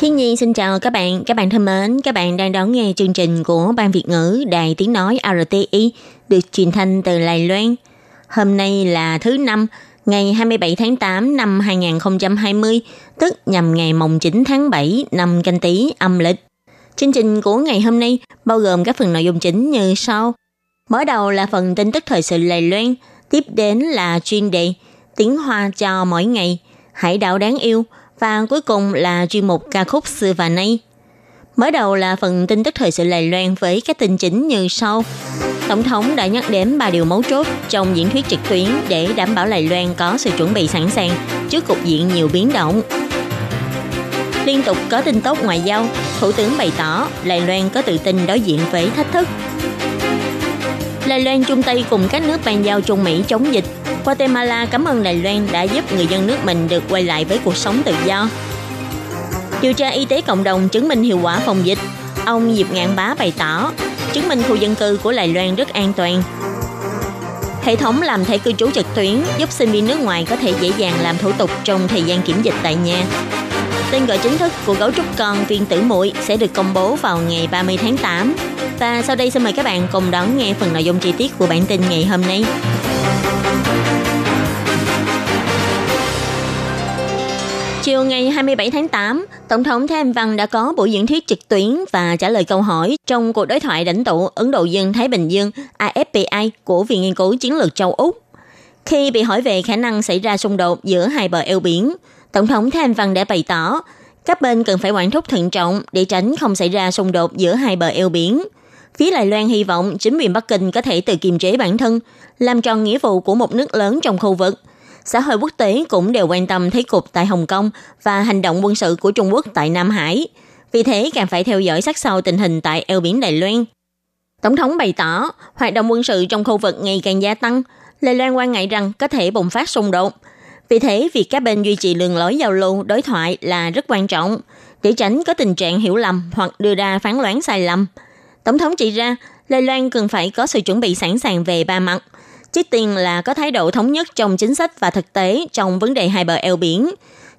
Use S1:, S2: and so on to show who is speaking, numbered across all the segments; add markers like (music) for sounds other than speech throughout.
S1: Thiên Nhi xin chào các bạn, các bạn thân mến, các bạn đang đón nghe chương trình của Ban Việt ngữ Đài Tiếng Nói RTI được truyền thanh từ Lài Loan. Hôm nay là thứ năm, ngày 27 tháng 8 năm 2020, tức nhằm ngày mồng 9 tháng 7 năm canh tí âm lịch. Chương trình của ngày hôm nay bao gồm các phần nội dung chính như sau. Mở đầu là phần tin tức thời sự Lài Loan, tiếp đến là chuyên đề tiếng hoa cho mỗi ngày, hải đảo đáng yêu và cuối cùng là chuyên mục ca khúc xưa và nay. Mở đầu là phần tin tức thời sự Lài Loan với các tin chính như sau. Tổng thống đã nhắc đến ba điều mấu chốt trong diễn thuyết trực tuyến để đảm bảo Lài Loan có sự chuẩn bị sẵn sàng trước cục diện nhiều biến động. Liên tục có tin tốt ngoại giao, Thủ tướng bày tỏ Lài Loan có tự tin đối diện với thách thức. Đài Loan chung tay cùng các nước bàn giao chung Mỹ chống dịch. Guatemala cảm ơn Đài Loan đã giúp người dân nước mình được quay lại với cuộc sống tự do. Điều tra y tế cộng đồng chứng minh hiệu quả phòng dịch. Ông Diệp Ngạn Bá bày tỏ, chứng minh khu dân cư của Đài Loan rất an toàn. Hệ thống làm thẻ cư trú trực tuyến giúp sinh viên nước ngoài có thể dễ dàng làm thủ tục trong thời gian kiểm dịch tại nhà. Tên gọi chính thức của gấu trúc con viên tử muội sẽ được công bố vào ngày 30 tháng 8. Và sau đây xin mời các bạn cùng đón nghe phần nội dung chi tiết của bản tin ngày hôm nay. Chiều ngày 27 tháng 8, Tổng thống Thái Anh Văn đã có buổi diễn thuyết trực tuyến và trả lời câu hỏi trong cuộc đối thoại lãnh tụ Ấn Độ Dương Thái Bình Dương AFPI của Viện Nghiên cứu Chiến lược châu Úc. Khi bị hỏi về khả năng xảy ra xung đột giữa hai bờ eo biển, Tổng thống Thanh Văn đã bày tỏ các bên cần phải quản thúc thận trọng để tránh không xảy ra xung đột giữa hai bờ eo biển. Phía Đài Loan hy vọng chính quyền Bắc Kinh có thể tự kiềm chế bản thân, làm tròn nghĩa vụ của một nước lớn trong khu vực. Xã hội quốc tế cũng đều quan tâm thế cục tại Hồng Kông và hành động quân sự của Trung Quốc tại Nam Hải. Vì thế càng phải theo dõi sát sao tình hình tại eo biển Đài Loan. Tổng thống bày tỏ, hoạt động quân sự trong khu vực ngày càng gia tăng. Đài Loan quan ngại rằng có thể bùng phát xung đột. Vì thế, việc các bên duy trì đường lối giao lưu, đối thoại là rất quan trọng để tránh có tình trạng hiểu lầm hoặc đưa ra phán đoán sai lầm. Tổng thống chỉ ra, lê Loan cần phải có sự chuẩn bị sẵn sàng về ba mặt. Trước tiên là có thái độ thống nhất trong chính sách và thực tế trong vấn đề hai bờ eo biển.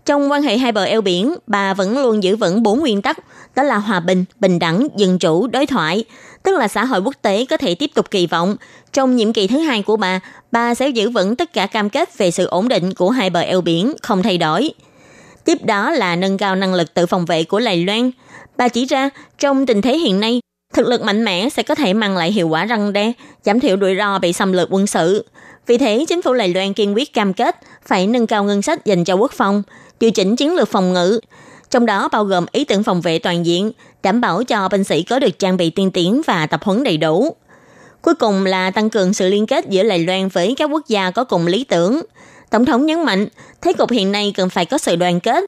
S1: Trong quan hệ hai bờ eo biển, bà vẫn luôn giữ vững bốn nguyên tắc, đó là hòa bình, bình đẳng, dân chủ, đối thoại. Tức là xã hội quốc tế có thể tiếp tục kỳ vọng, trong nhiệm kỳ thứ hai của bà, bà sẽ giữ vững tất cả cam kết về sự ổn định của hai bờ eo biển, không thay đổi. Tiếp đó là nâng cao năng lực tự phòng vệ của Lài Loan. Bà chỉ ra, trong tình thế hiện nay, Thực lực mạnh mẽ sẽ có thể mang lại hiệu quả răng đe, giảm thiểu rủi ro bị xâm lược quân sự. Vì thế, chính phủ Lài Loan kiên quyết cam kết phải nâng cao ngân sách dành cho quốc phòng, điều chỉnh chiến lược phòng ngự, trong đó bao gồm ý tưởng phòng vệ toàn diện, đảm bảo cho binh sĩ có được trang bị tiên tiến và tập huấn đầy đủ. Cuối cùng là tăng cường sự liên kết giữa Đài Loan với các quốc gia có cùng lý tưởng. Tổng thống nhấn mạnh, thế cục hiện nay cần phải có sự đoàn kết,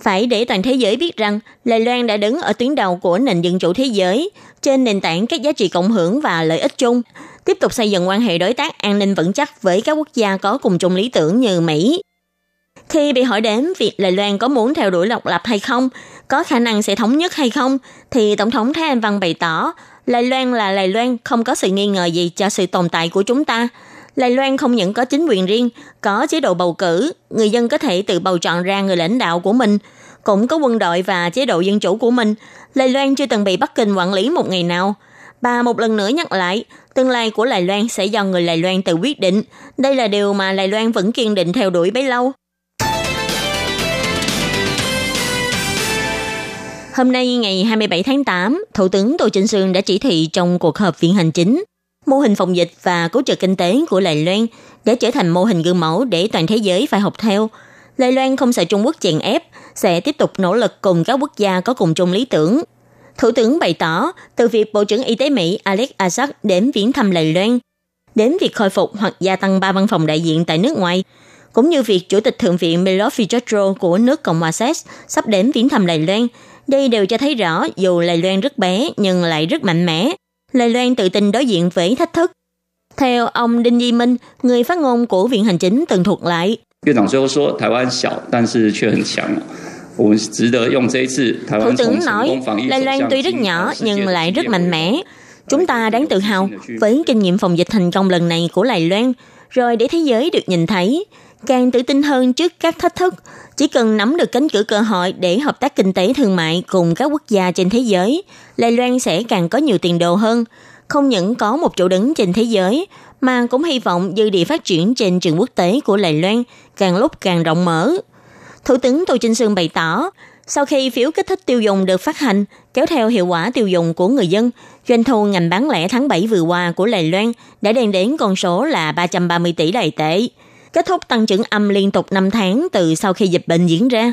S1: phải để toàn thế giới biết rằng Đài Loan đã đứng ở tuyến đầu của nền dân chủ thế giới, trên nền tảng các giá trị cộng hưởng và lợi ích chung, tiếp tục xây dựng quan hệ đối tác an ninh vững chắc với các quốc gia có cùng chung lý tưởng như Mỹ. Khi bị hỏi đến việc Đài Loan có muốn theo đuổi độc lập hay không, có khả năng sẽ thống nhất hay không, thì Tổng thống Thái Anh Văn bày tỏ, Đài Loan là Đài Loan không có sự nghi ngờ gì cho sự tồn tại của chúng ta. Đài Loan không những có chính quyền riêng, có chế độ bầu cử, người dân có thể tự bầu chọn ra người lãnh đạo của mình, cũng có quân đội và chế độ dân chủ của mình. Đài Loan chưa từng bị Bắc Kinh quản lý một ngày nào. Bà một lần nữa nhắc lại, tương lai của Đài Loan sẽ do người Đài Loan tự quyết định. Đây là điều mà Đài Loan vẫn kiên định theo đuổi bấy lâu. Hôm nay ngày 27 tháng 8, Thủ tướng Tô Trinh Sương đã chỉ thị trong cuộc họp viện hành chính mô hình phòng dịch và cứu trợ kinh tế của Đài Loan đã trở thành mô hình gương mẫu để toàn thế giới phải học theo. Đài Loan không sợ Trung Quốc chèn ép, sẽ tiếp tục nỗ lực cùng các quốc gia có cùng chung lý tưởng. Thủ tướng bày tỏ, từ việc Bộ trưởng Y tế Mỹ Alex Azar đến viếng thăm Đài Loan, đến việc khôi phục hoặc gia tăng ba văn phòng đại diện tại nước ngoài, cũng như việc Chủ tịch Thượng viện Milo Fijotro của nước Cộng hòa Séc sắp đến viếng thăm Đài Loan. Đây đều cho thấy rõ dù Đài Loan rất bé nhưng lại rất mạnh mẽ. Đài Loan tự tin đối diện với thách thức. Theo ông Đinh Di Minh, người phát ngôn của Viện Hành Chính từng thuật lại. Thủ tướng nói, Đài Loan tuy rất nhỏ nhưng lại rất mạnh mẽ. Chúng ta đáng tự hào với kinh nghiệm phòng dịch thành công lần này của Đài Loan, rồi để thế giới được nhìn thấy, càng tự tin hơn trước các thách thức. Chỉ cần nắm được cánh cửa cơ hội để hợp tác kinh tế thương mại cùng các quốc gia trên thế giới, Đài Loan sẽ càng có nhiều tiền đồ hơn. Không những có một chỗ đứng trên thế giới, mà cũng hy vọng dư địa phát triển trên trường quốc tế của Đài Loan càng lúc càng rộng mở. Thủ tướng Tô Trinh Sương bày tỏ, sau khi phiếu kích thích tiêu dùng được phát hành, kéo theo hiệu quả tiêu dùng của người dân, doanh thu ngành bán lẻ tháng 7 vừa qua của Đài Loan đã đem đến con số là 330 tỷ đài tệ, kết thúc tăng trưởng âm liên tục 5 tháng từ sau khi dịch bệnh diễn ra,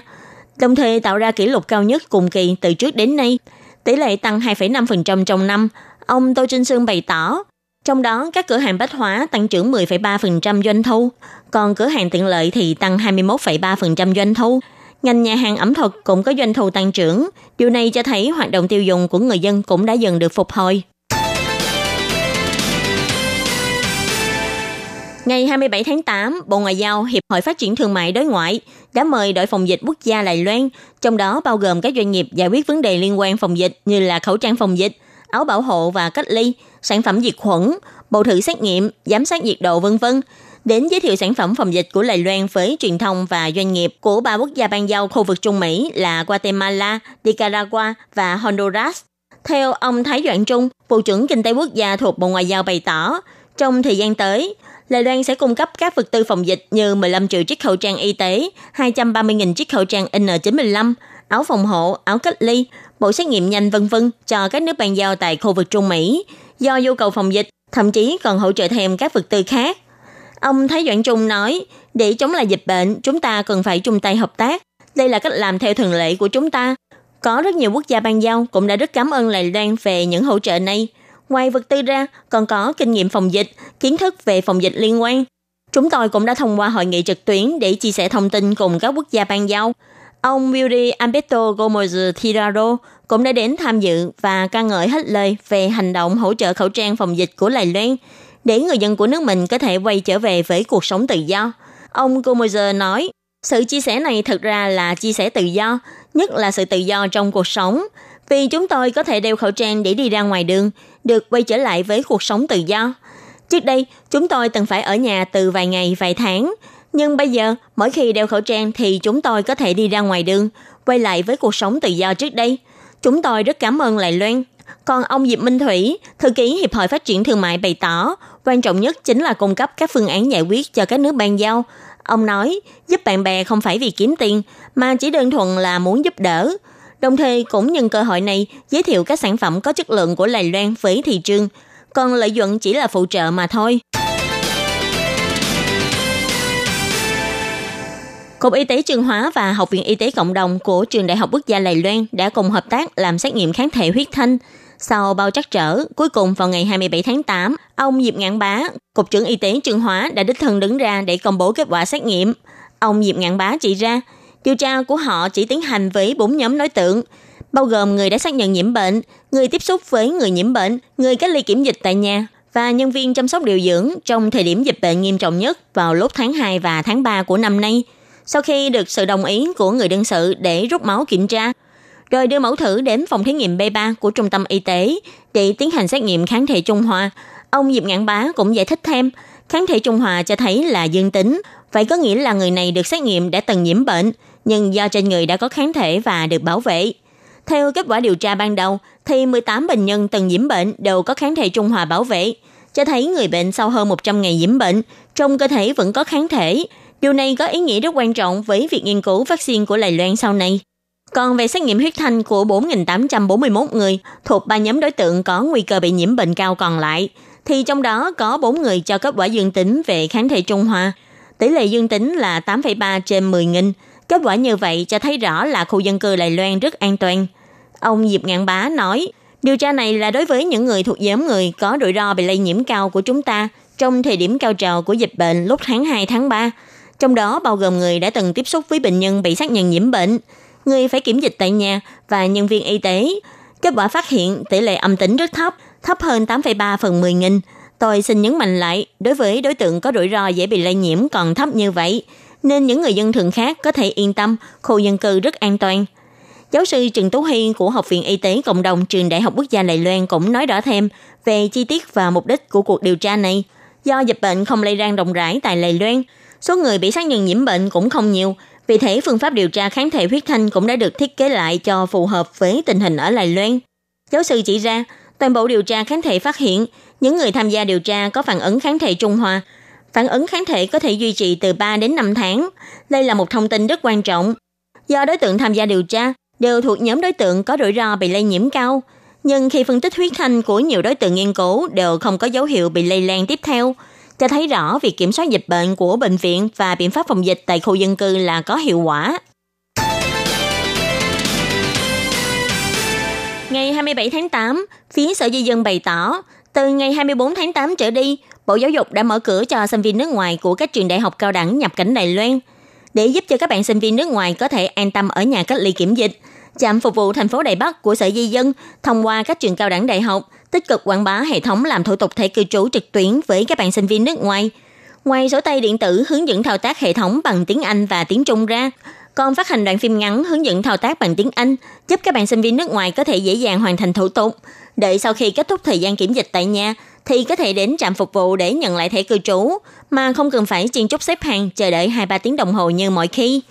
S1: đồng thời tạo ra kỷ lục cao nhất cùng kỳ từ trước đến nay, tỷ lệ tăng 2,5% trong năm. Ông Tô Trinh Sương bày tỏ, trong đó các cửa hàng bách hóa tăng trưởng 10,3% doanh thu, còn cửa hàng tiện lợi thì tăng 21,3% doanh thu. Ngành nhà hàng ẩm thực cũng có doanh thu tăng trưởng. Điều này cho thấy hoạt động tiêu dùng của người dân cũng đã dần được phục hồi. Ngày 27 tháng 8, Bộ Ngoại giao Hiệp hội Phát triển Thương mại Đối ngoại đã mời đội phòng dịch quốc gia Đài Loan, trong đó bao gồm các doanh nghiệp giải quyết vấn đề liên quan phòng dịch như là khẩu trang phòng dịch, áo bảo hộ và cách ly, sản phẩm diệt khuẩn, bộ thử xét nghiệm, giám sát nhiệt độ vân vân đến giới thiệu sản phẩm phòng dịch của Đài Loan với truyền thông và doanh nghiệp của ba quốc gia ban giao khu vực Trung Mỹ là Guatemala, Nicaragua và Honduras. Theo ông Thái Doãn Trung, Bộ trưởng Kinh tế Quốc gia thuộc Bộ Ngoại giao bày tỏ, trong thời gian tới, Đài Loan sẽ cung cấp các vật tư phòng dịch như 15 triệu chiếc khẩu trang y tế, 230.000 chiếc khẩu trang N95, áo phòng hộ, áo cách ly, bộ xét nghiệm nhanh vân vân cho các nước bàn giao tại khu vực Trung Mỹ. Do nhu cầu phòng dịch, thậm chí còn hỗ trợ thêm các vật tư khác. Ông Thái Doãn Trung nói, để chống lại dịch bệnh, chúng ta cần phải chung tay hợp tác. Đây là cách làm theo thường lệ của chúng ta. Có rất nhiều quốc gia ban giao cũng đã rất cảm ơn Lài Loan về những hỗ trợ này. Ngoài vật tư ra, còn có kinh nghiệm phòng dịch, kiến thức về phòng dịch liên quan. Chúng tôi cũng đã thông qua hội nghị trực tuyến để chia sẻ thông tin cùng các quốc gia ban giao. Ông Yuri Alberto Gomez Tirado cũng đã đến tham dự và ca ngợi hết lời về hành động hỗ trợ khẩu trang phòng dịch của Lài Loan để người dân của nước mình có thể quay trở về với cuộc sống tự do. Ông Gomez nói, sự chia sẻ này thực ra là chia sẻ tự do, nhất là sự tự do trong cuộc sống. Vì chúng tôi có thể đeo khẩu trang để đi ra ngoài đường, được quay trở lại với cuộc sống tự do. Trước đây, chúng tôi từng phải ở nhà từ vài ngày, vài tháng. Nhưng bây giờ, mỗi khi đeo khẩu trang thì chúng tôi có thể đi ra ngoài đường, quay lại với cuộc sống tự do trước đây. Chúng tôi rất cảm ơn Lại Loan còn ông Diệp Minh Thủy, thư ký Hiệp hội Phát triển Thương mại bày tỏ, quan trọng nhất chính là cung cấp các phương án giải quyết cho các nước ban giao. Ông nói, giúp bạn bè không phải vì kiếm tiền, mà chỉ đơn thuần là muốn giúp đỡ. Đồng thời cũng nhân cơ hội này giới thiệu các sản phẩm có chất lượng của Đài Loan với thị trường, còn lợi nhuận chỉ là phụ trợ mà thôi. Cục Y tế Trường Hóa và Học viện Y tế Cộng đồng của Trường Đại học Quốc gia Đài Loan đã cùng hợp tác làm xét nghiệm kháng thể huyết thanh. Sau bao trắc trở, cuối cùng vào ngày 27 tháng 8, ông Diệp Ngạn Bá, Cục trưởng Y tế Trường Hóa đã đích thân đứng ra để công bố kết quả xét nghiệm. Ông Diệp Ngạn Bá chỉ ra, điều tra của họ chỉ tiến hành với 4 nhóm đối tượng, bao gồm người đã xác nhận nhiễm bệnh, người tiếp xúc với người nhiễm bệnh, người cách ly kiểm dịch tại nhà và nhân viên chăm sóc điều dưỡng trong thời điểm dịch bệnh nghiêm trọng nhất vào lúc tháng 2 và tháng 3 của năm nay – sau khi được sự đồng ý của người đương sự để rút máu kiểm tra, rồi đưa mẫu thử đến phòng thí nghiệm B3 của trung tâm y tế để tiến hành xét nghiệm kháng thể Trung Hoa. Ông Diệp Ngạn Bá cũng giải thích thêm, kháng thể Trung Hoa cho thấy là dương tính, vậy có nghĩa là người này được xét nghiệm đã từng nhiễm bệnh, nhưng do trên người đã có kháng thể và được bảo vệ. Theo kết quả điều tra ban đầu, thì 18 bệnh nhân từng nhiễm bệnh đều có kháng thể Trung Hòa bảo vệ, cho thấy người bệnh sau hơn 100 ngày nhiễm bệnh, trong cơ thể vẫn có kháng thể, Điều này có ý nghĩa rất quan trọng với việc nghiên cứu vaccine của Lài Loan sau này. Còn về xét nghiệm huyết thanh của 4.841 người thuộc ba nhóm đối tượng có nguy cơ bị nhiễm bệnh cao còn lại, thì trong đó có 4 người cho kết quả dương tính về kháng thể Trung hòa Tỷ lệ dương tính là 8,3 trên 10.000. Kết quả như vậy cho thấy rõ là khu dân cư Đài Loan rất an toàn. Ông Diệp Ngạn Bá nói, điều tra này là đối với những người thuộc nhóm người có rủi ro bị lây nhiễm cao của chúng ta trong thời điểm cao trào của dịch bệnh lúc tháng 2 tháng 3 trong đó bao gồm người đã từng tiếp xúc với bệnh nhân bị xác nhận nhiễm bệnh, người phải kiểm dịch tại nhà và nhân viên y tế. Kết quả phát hiện tỷ lệ âm tính rất thấp, thấp hơn 8,3 phần 10 nghìn. Tôi xin nhấn mạnh lại, đối với đối tượng có rủi ro dễ bị lây nhiễm còn thấp như vậy, nên những người dân thường khác có thể yên tâm, khu dân cư rất an toàn. Giáo sư Trần Tú Hiên của Học viện Y tế Cộng đồng Trường Đại học Quốc gia Đài Loan cũng nói rõ thêm về chi tiết và mục đích của cuộc điều tra này. Do dịch bệnh không lây lan rộng rãi tại Đài Loan, số người bị xác nhận nhiễm bệnh cũng không nhiều, vì thế phương pháp điều tra kháng thể huyết thanh cũng đã được thiết kế lại cho phù hợp với tình hình ở Đài Loan. Giáo sư chỉ ra, toàn bộ điều tra kháng thể phát hiện những người tham gia điều tra có phản ứng kháng thể Trung hòa. Phản ứng kháng thể có thể duy trì từ 3 đến 5 tháng. Đây là một thông tin rất quan trọng. Do đối tượng tham gia điều tra đều thuộc nhóm đối tượng có rủi ro bị lây nhiễm cao, nhưng khi phân tích huyết thanh của nhiều đối tượng nghiên cứu đều không có dấu hiệu bị lây lan tiếp theo, cho thấy rõ việc kiểm soát dịch bệnh của bệnh viện và biện pháp phòng dịch tại khu dân cư là có hiệu quả. Ngày 27 tháng 8, phía Sở Di dân bày tỏ, từ ngày 24 tháng 8 trở đi, Bộ Giáo dục đã mở cửa cho sinh viên nước ngoài của các trường đại học cao đẳng nhập cảnh Đài Loan để giúp cho các bạn sinh viên nước ngoài có thể an tâm ở nhà cách ly kiểm dịch. Trạm phục vụ thành phố Đài Bắc của Sở Di dân thông qua các trường cao đẳng đại học tích cực quảng bá hệ thống làm thủ tục thẻ cư trú trực tuyến với các bạn sinh viên nước ngoài. Ngoài sổ tay điện tử hướng dẫn thao tác hệ thống bằng tiếng Anh và tiếng Trung ra, còn phát hành đoạn phim ngắn hướng dẫn thao tác bằng tiếng Anh, giúp các bạn sinh viên nước ngoài có thể dễ dàng hoàn thành thủ tục. Đợi sau khi kết thúc thời gian kiểm dịch tại nhà, thì có thể đến trạm phục vụ để nhận lại thẻ cư trú, mà không cần phải chen chúc xếp hàng chờ đợi 2-3 tiếng đồng hồ như mọi khi.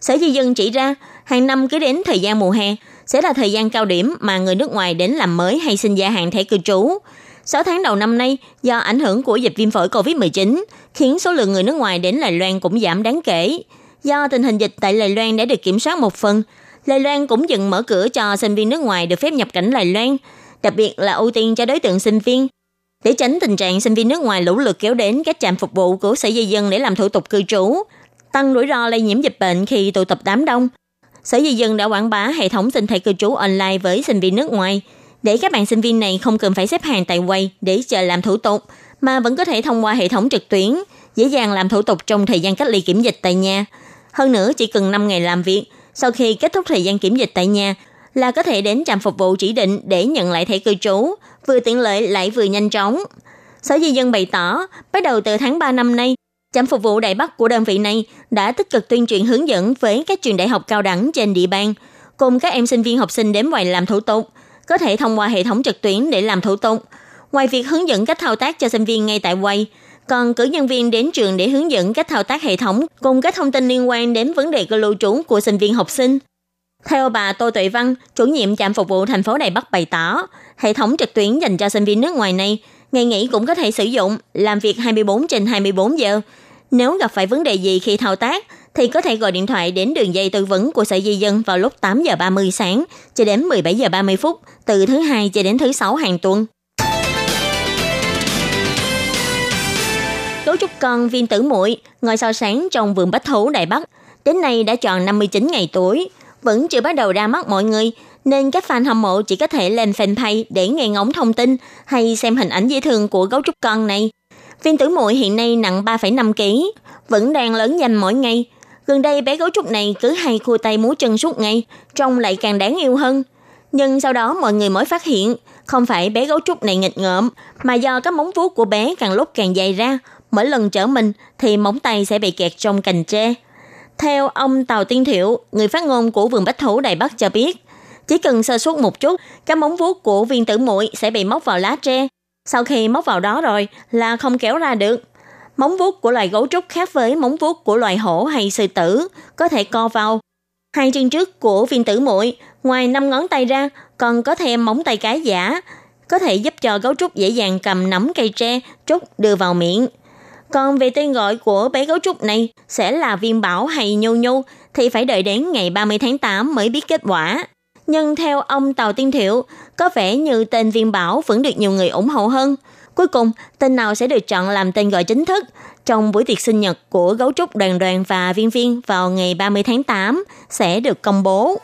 S1: Sở Di dân chỉ ra, hàng năm cứ đến thời gian mùa hè, sẽ là thời gian cao điểm mà người nước ngoài đến làm mới hay xin gia hạn thẻ cư trú. 6 tháng đầu năm nay, do ảnh hưởng của dịch viêm phổi COVID-19, khiến số lượng người nước ngoài đến Đài Loan cũng giảm đáng kể. Do tình hình dịch tại Đài Loan đã được kiểm soát một phần, Đài Loan cũng dừng mở cửa cho sinh viên nước ngoài được phép nhập cảnh Đài Loan, đặc biệt là ưu tiên cho đối tượng sinh viên. Để tránh tình trạng sinh viên nước ngoài lũ lượt kéo đến các trạm phục vụ của Sở Di dân để làm thủ tục cư trú, tăng rủi ro lây nhiễm dịch bệnh khi tụ tập đám đông. Sở Di dân đã quảng bá hệ thống xin thẻ cư trú online với sinh viên nước ngoài, để các bạn sinh viên này không cần phải xếp hàng tại quầy để chờ làm thủ tục, mà vẫn có thể thông qua hệ thống trực tuyến, dễ dàng làm thủ tục trong thời gian cách ly kiểm dịch tại nhà. Hơn nữa, chỉ cần 5 ngày làm việc, sau khi kết thúc thời gian kiểm dịch tại nhà, là có thể đến trạm phục vụ chỉ định để nhận lại thẻ cư trú, vừa tiện lợi lại vừa nhanh chóng. Sở Di dân bày tỏ, bắt đầu từ tháng 3 năm nay, trạm phục vụ Đại Bắc của đơn vị này đã tích cực tuyên truyền hướng dẫn với các trường đại học cao đẳng trên địa bàn, cùng các em sinh viên học sinh đến ngoài làm thủ tục, có thể thông qua hệ thống trực tuyến để làm thủ tục. Ngoài việc hướng dẫn cách thao tác cho sinh viên ngay tại quầy, còn cử nhân viên đến trường để hướng dẫn cách thao tác hệ thống cùng các thông tin liên quan đến vấn đề cơ lưu trú của sinh viên học sinh. Theo bà Tô Tuệ Văn, chủ nhiệm trạm phục vụ thành phố Đài Bắc bày tỏ, hệ thống trực tuyến dành cho sinh viên nước ngoài này, ngày nghỉ cũng có thể sử dụng, làm việc 24 trên 24 giờ. Nếu gặp phải vấn đề gì khi thao tác, thì có thể gọi điện thoại đến đường dây tư vấn của Sở Di dân vào lúc 8 giờ 30 sáng cho đến 17 giờ 30 phút, từ thứ hai cho đến thứ sáu hàng tuần. Cấu trúc con viên tử muội ngồi sao sáng trong vườn bách thú Đài Bắc, đến nay đã tròn 59 ngày tuổi, vẫn chưa bắt đầu ra mắt mọi người, nên các fan hâm mộ chỉ có thể lên fanpage để nghe ngóng thông tin hay xem hình ảnh dễ thương của gấu trúc con này. Viên tử muội hiện nay nặng 3,5 kg, vẫn đang lớn nhanh mỗi ngày. Gần đây bé gấu trúc này cứ hay khua tay múa chân suốt ngày, trông lại càng đáng yêu hơn. Nhưng sau đó mọi người mới phát hiện, không phải bé gấu trúc này nghịch ngợm, mà do các móng vuốt của bé càng lúc càng dài ra, mỗi lần trở mình thì móng tay sẽ bị kẹt trong cành tre. Theo ông Tào Tiên Thiệu, người phát ngôn của vườn bách thú Đài Bắc cho biết, chỉ cần sơ suất một chút, các móng vuốt của viên tử muội sẽ bị móc vào lá tre. Sau khi móc vào đó rồi là không kéo ra được. Móng vuốt của loài gấu trúc khác với móng vuốt của loài hổ hay sư tử, có thể co vào. Hai chân trước của viên tử muội ngoài năm ngón tay ra, còn có thêm móng tay cái giả, có thể giúp cho gấu trúc dễ dàng cầm nắm cây tre, trúc đưa vào miệng. Còn về tên gọi của bé gấu trúc này sẽ là viên bảo hay nhô nhô thì phải đợi đến ngày 30 tháng 8 mới biết kết quả. Nhưng theo ông Tàu Tiên Thiệu, có vẻ như tên viên bảo vẫn được nhiều người ủng hộ hơn. Cuối cùng, tên nào sẽ được chọn làm tên gọi chính thức trong buổi tiệc sinh nhật của gấu trúc đoàn đoàn và viên viên vào ngày 30 tháng 8 sẽ được công bố.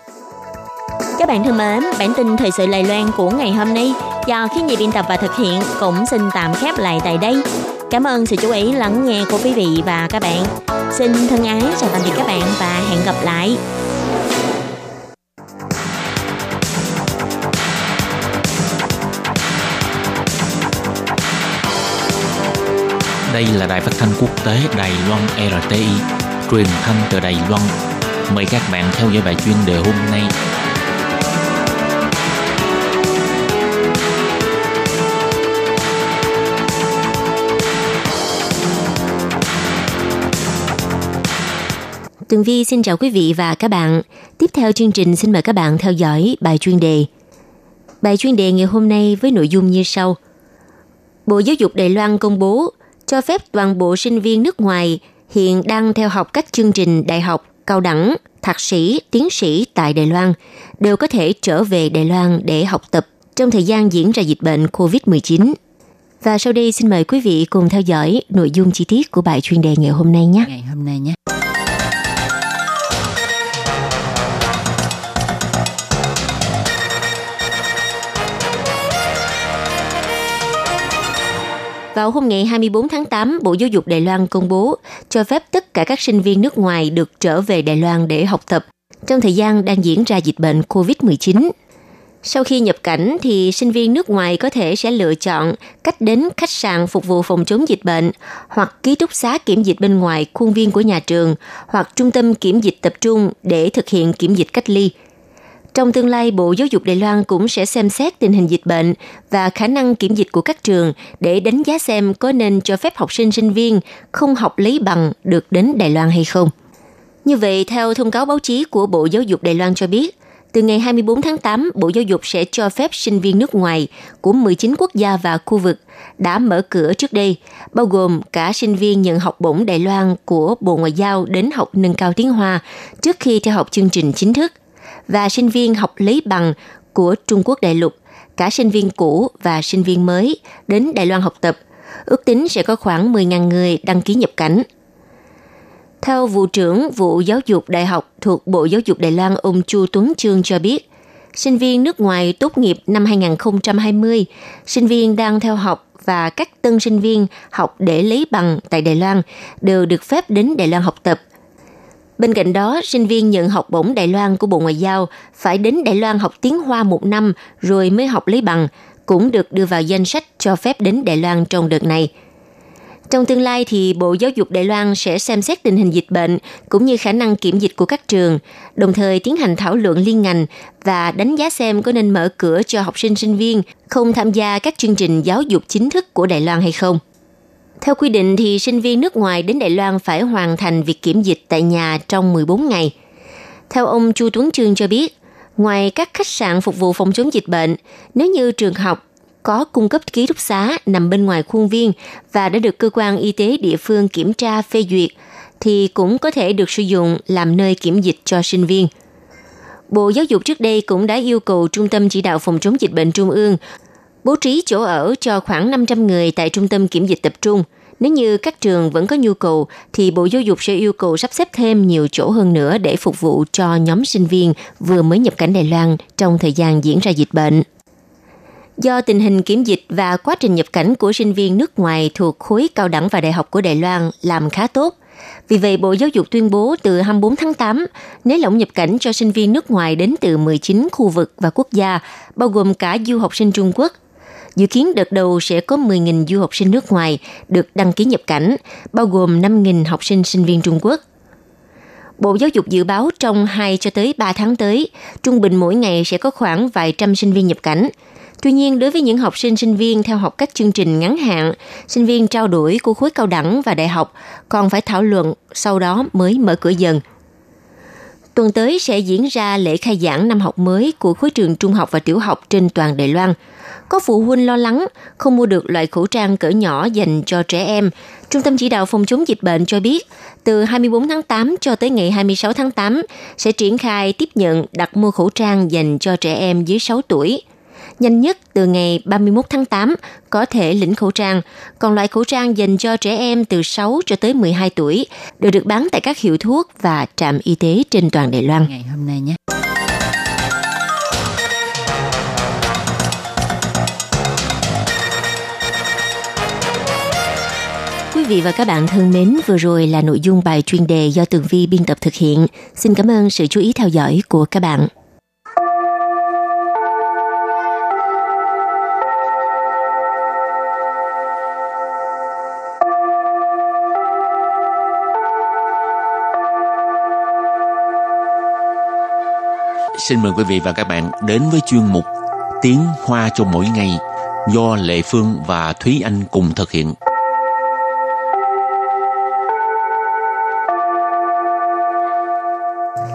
S1: Các bạn thân mến, bản tin thời sự Lài Loan của ngày hôm nay do khi nhị biên tập và thực hiện cũng xin tạm khép lại tại đây.
S2: Cảm ơn sự chú ý lắng nghe của quý vị và các bạn. Xin thân ái chào tạm biệt các bạn và hẹn gặp lại.
S3: Đây là đài phát thanh quốc tế Đài Loan RTI, truyền thanh từ Đài Loan. Mời các bạn theo dõi bài chuyên đề hôm nay.
S2: Tường Vi xin chào quý vị và các bạn. Tiếp theo chương trình xin mời các bạn theo dõi bài chuyên đề. Bài chuyên đề ngày hôm nay với nội dung như sau. Bộ Giáo dục Đài Loan công bố cho phép toàn bộ sinh viên nước ngoài hiện đang theo học các chương trình đại học, cao đẳng, thạc sĩ, tiến sĩ tại Đài Loan đều có thể trở về Đài Loan để học tập trong thời gian diễn ra dịch bệnh COVID-19. Và sau đây xin mời quý vị cùng theo dõi nội dung chi tiết của bài chuyên đề ngày hôm nay nhé.
S4: Ngày hôm nay nhé.
S2: Vào hôm ngày 24 tháng 8, Bộ Giáo dục Đài Loan công bố cho phép tất cả các sinh viên nước ngoài được trở về Đài Loan để học tập trong thời gian đang diễn ra dịch bệnh COVID-19. Sau khi nhập cảnh thì sinh viên nước ngoài có thể sẽ lựa chọn cách đến khách sạn phục vụ phòng chống dịch bệnh hoặc ký túc xá kiểm dịch bên ngoài khuôn viên của nhà trường hoặc trung tâm kiểm dịch tập trung để thực hiện kiểm dịch cách ly – trong tương lai, Bộ Giáo dục Đài Loan cũng sẽ xem xét tình hình dịch bệnh và khả năng kiểm dịch của các trường để đánh giá xem có nên cho phép học sinh sinh viên không học lấy bằng được đến Đài Loan hay không. Như vậy, theo thông cáo báo chí của Bộ Giáo dục Đài Loan cho biết, từ ngày 24 tháng 8, Bộ Giáo dục sẽ cho phép sinh viên nước ngoài của 19 quốc gia và khu vực đã mở cửa trước đây, bao gồm cả sinh viên nhận học bổng Đài Loan của Bộ Ngoại giao đến học nâng cao tiếng Hoa trước khi theo học chương trình chính thức – và sinh viên học lấy bằng của Trung Quốc đại lục, cả sinh viên cũ và sinh viên mới đến Đài Loan học tập. Ước tính sẽ có khoảng 10.000 người đăng ký nhập cảnh. Theo vụ trưởng vụ giáo dục đại học thuộc Bộ Giáo dục Đài Loan ông Chu Tuấn Trương cho biết, sinh viên nước ngoài tốt nghiệp năm 2020, sinh viên đang theo học và các tân sinh viên học để lấy bằng tại Đài Loan đều được phép đến Đài Loan học tập Bên cạnh đó, sinh viên nhận học bổng Đài Loan của Bộ Ngoại giao phải đến Đài Loan học tiếng Hoa một năm rồi mới học lấy bằng, cũng được đưa vào danh sách cho phép đến Đài Loan trong đợt này. Trong tương lai thì Bộ Giáo dục Đài Loan sẽ xem xét tình hình dịch bệnh cũng như khả năng kiểm dịch của các trường, đồng thời tiến hành thảo luận liên ngành và đánh giá xem có nên mở cửa cho học sinh sinh viên không tham gia các chương trình giáo dục chính thức của Đài Loan hay không. Theo quy định thì sinh viên nước ngoài đến Đài Loan phải hoàn thành việc kiểm dịch tại nhà trong 14 ngày. Theo ông Chu Tuấn Trương cho biết, ngoài các khách sạn phục vụ phòng chống dịch bệnh, nếu như trường học có cung cấp ký túc xá nằm bên ngoài khuôn viên và đã được cơ quan y tế địa phương kiểm tra phê duyệt, thì cũng có thể được sử dụng làm nơi kiểm dịch cho sinh viên. Bộ Giáo dục trước đây cũng đã yêu cầu Trung tâm Chỉ đạo Phòng chống dịch bệnh Trung ương bố trí chỗ ở cho khoảng 500 người tại trung tâm kiểm dịch tập trung. Nếu như các trường vẫn có nhu cầu, thì Bộ Giáo dục sẽ yêu cầu sắp xếp thêm nhiều chỗ hơn nữa để phục vụ cho nhóm sinh viên vừa mới nhập cảnh Đài Loan trong thời gian diễn ra dịch bệnh. Do tình hình kiểm dịch và quá trình nhập cảnh của sinh viên nước ngoài thuộc khối cao đẳng và đại học của Đài Loan làm khá tốt, vì vậy, Bộ Giáo dục tuyên bố từ 24 tháng 8 nới lỏng nhập cảnh cho sinh viên nước ngoài đến từ 19 khu vực và quốc gia, bao gồm cả du học sinh Trung Quốc, Dự kiến đợt đầu sẽ có 10.000 du học sinh nước ngoài được đăng ký nhập cảnh, bao gồm 5.000 học sinh sinh viên Trung Quốc. Bộ Giáo dục dự báo trong 2 cho tới 3 tháng tới, trung bình mỗi ngày sẽ có khoảng vài trăm sinh viên nhập cảnh. Tuy nhiên, đối với những học sinh sinh viên theo học các chương trình ngắn hạn, sinh viên trao đổi của khối cao đẳng và đại học còn phải thảo luận, sau đó mới mở cửa dần. Tuần tới sẽ diễn ra lễ khai giảng năm học mới của khối trường trung học và tiểu học trên toàn Đài Loan – có phụ huynh lo lắng không mua được loại khẩu trang cỡ nhỏ dành cho trẻ em. Trung tâm chỉ đạo phòng chống dịch bệnh cho biết, từ 24 tháng 8 cho tới ngày 26 tháng 8 sẽ triển khai tiếp nhận đặt mua khẩu trang dành cho trẻ em dưới 6 tuổi. Nhanh nhất từ ngày 31 tháng 8 có thể lĩnh khẩu trang, còn loại khẩu trang dành cho trẻ em từ 6 cho tới 12 tuổi đều được bán tại các hiệu thuốc và trạm y tế trên toàn Đài Loan.
S4: Ngày hôm nay nhé.
S1: vị và các bạn thân mến, vừa rồi là nội dung bài chuyên đề do Tường Vi biên tập thực hiện. Xin cảm ơn sự chú ý theo dõi của các bạn.
S3: Xin mời quý vị và các bạn đến với chuyên mục Tiếng Hoa cho mỗi ngày do Lệ Phương và Thúy Anh cùng thực hiện.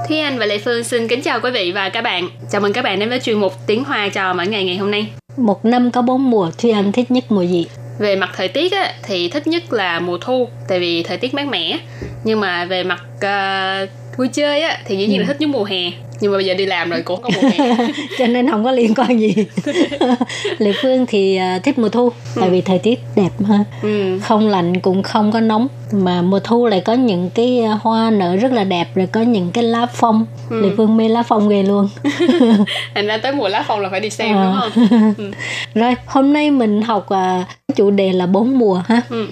S5: Thúy Anh và Lệ Phương xin kính chào quý vị và các bạn. Chào mừng các bạn đến với chuyên mục Tiếng Hoa cho mỗi ngày ngày hôm nay.
S6: Một năm có bốn mùa, Thúy Anh thích nhất mùa gì?
S5: Về mặt thời tiết á, thì thích nhất là mùa thu, tại vì thời tiết mát mẻ. Nhưng mà về mặt uh, vui chơi á, thì dĩ nhiên là thích nhất mùa hè nhưng mà bây giờ đi làm rồi cũng không có mùa (laughs) hè
S6: cho nên không có liên quan gì (laughs) lệ phương thì à, thích mùa thu ừ. tại vì thời tiết đẹp ha ừ. không lạnh cũng không có nóng mà mùa thu lại có những cái à, hoa nở rất là đẹp rồi có những cái lá phong ừ. lệ phương mê lá phong ghê luôn (laughs)
S5: thành ra tới mùa lá phong là phải đi xem à. đúng không
S6: ừ. rồi hôm nay mình học uh, chủ đề là bốn mùa ha ừ.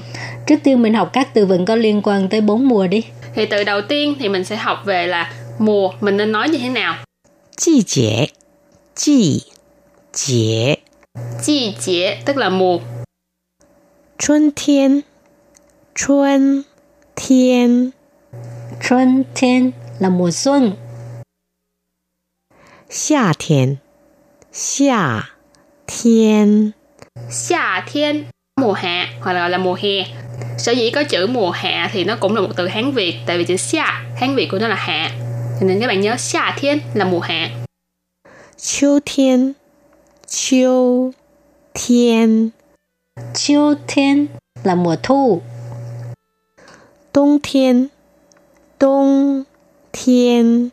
S6: trước tiên mình học các từ vựng có liên quan tới bốn mùa đi
S5: thì từ đầu tiên thì mình sẽ học về là mùa mình nên nói như thế nào?
S7: Chi chế, chi chế,
S5: chi chế tức là mùa.
S7: Xuân thiên, xuân thiên,
S6: xuân thiên là mùa xuân.
S7: Xia thiên, xia thiên,
S5: xia thiên mùa hạ hoặc là, là mùa hè. Sở dĩ có chữ mùa hạ thì nó cũng là một từ hán việt tại vì chữ xia hán việt của nó là hạ cho nên các bạn nhớ夏thiên là mùa hạ.
S7: Chiêu thiên, chiêu thiên.
S6: Chiêu thiên là mùa thu.
S7: Đông thiên, đông thiên.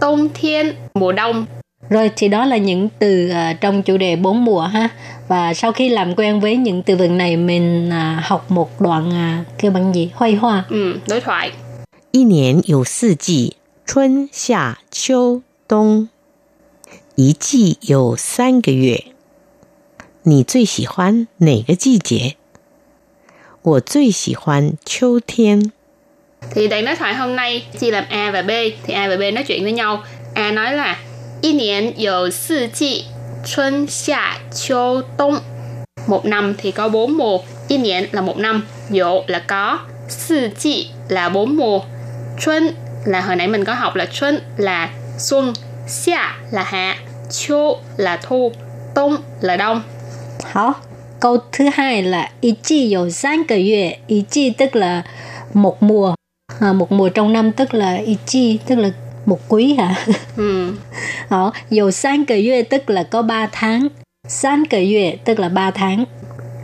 S5: Đông thiên, mùa đông.
S6: Rồi thì đó là những từ uh, trong chủ đề bốn mùa ha. Và sau khi làm quen với những từ vựng này mình uh, học một đoạn uh, kêu bằng gì? Hoài hoa.
S5: Ừ, đối thoại.
S7: 一年有四季， 春夏秋冬，一季有三个月。你最喜欢哪个季节？我最喜欢秋天。
S5: Thì đoạn đối thoại hôm nay chia làm A và B thì A và B nói chuyện với nhau. A nói là 一年有四季，春夏秋冬。Một năm thì có bốn mùa. 一年 là một năm, dụ là có, 四季 là bốn mùa, xuân là hồi nãy mình có học là xuân là xuân, xia là hạ, chu là thu, đông là đông.
S6: Hảo, câu thứ hai là y chi có 3 cái月, y chi tức là một mùa, à, một mùa trong năm tức là y chi tức là một quý hả? (laughs) Ừ. Hảo, có 3 cái 月 tức là có 3 tháng, 3 cái 月 tức là 3 tháng.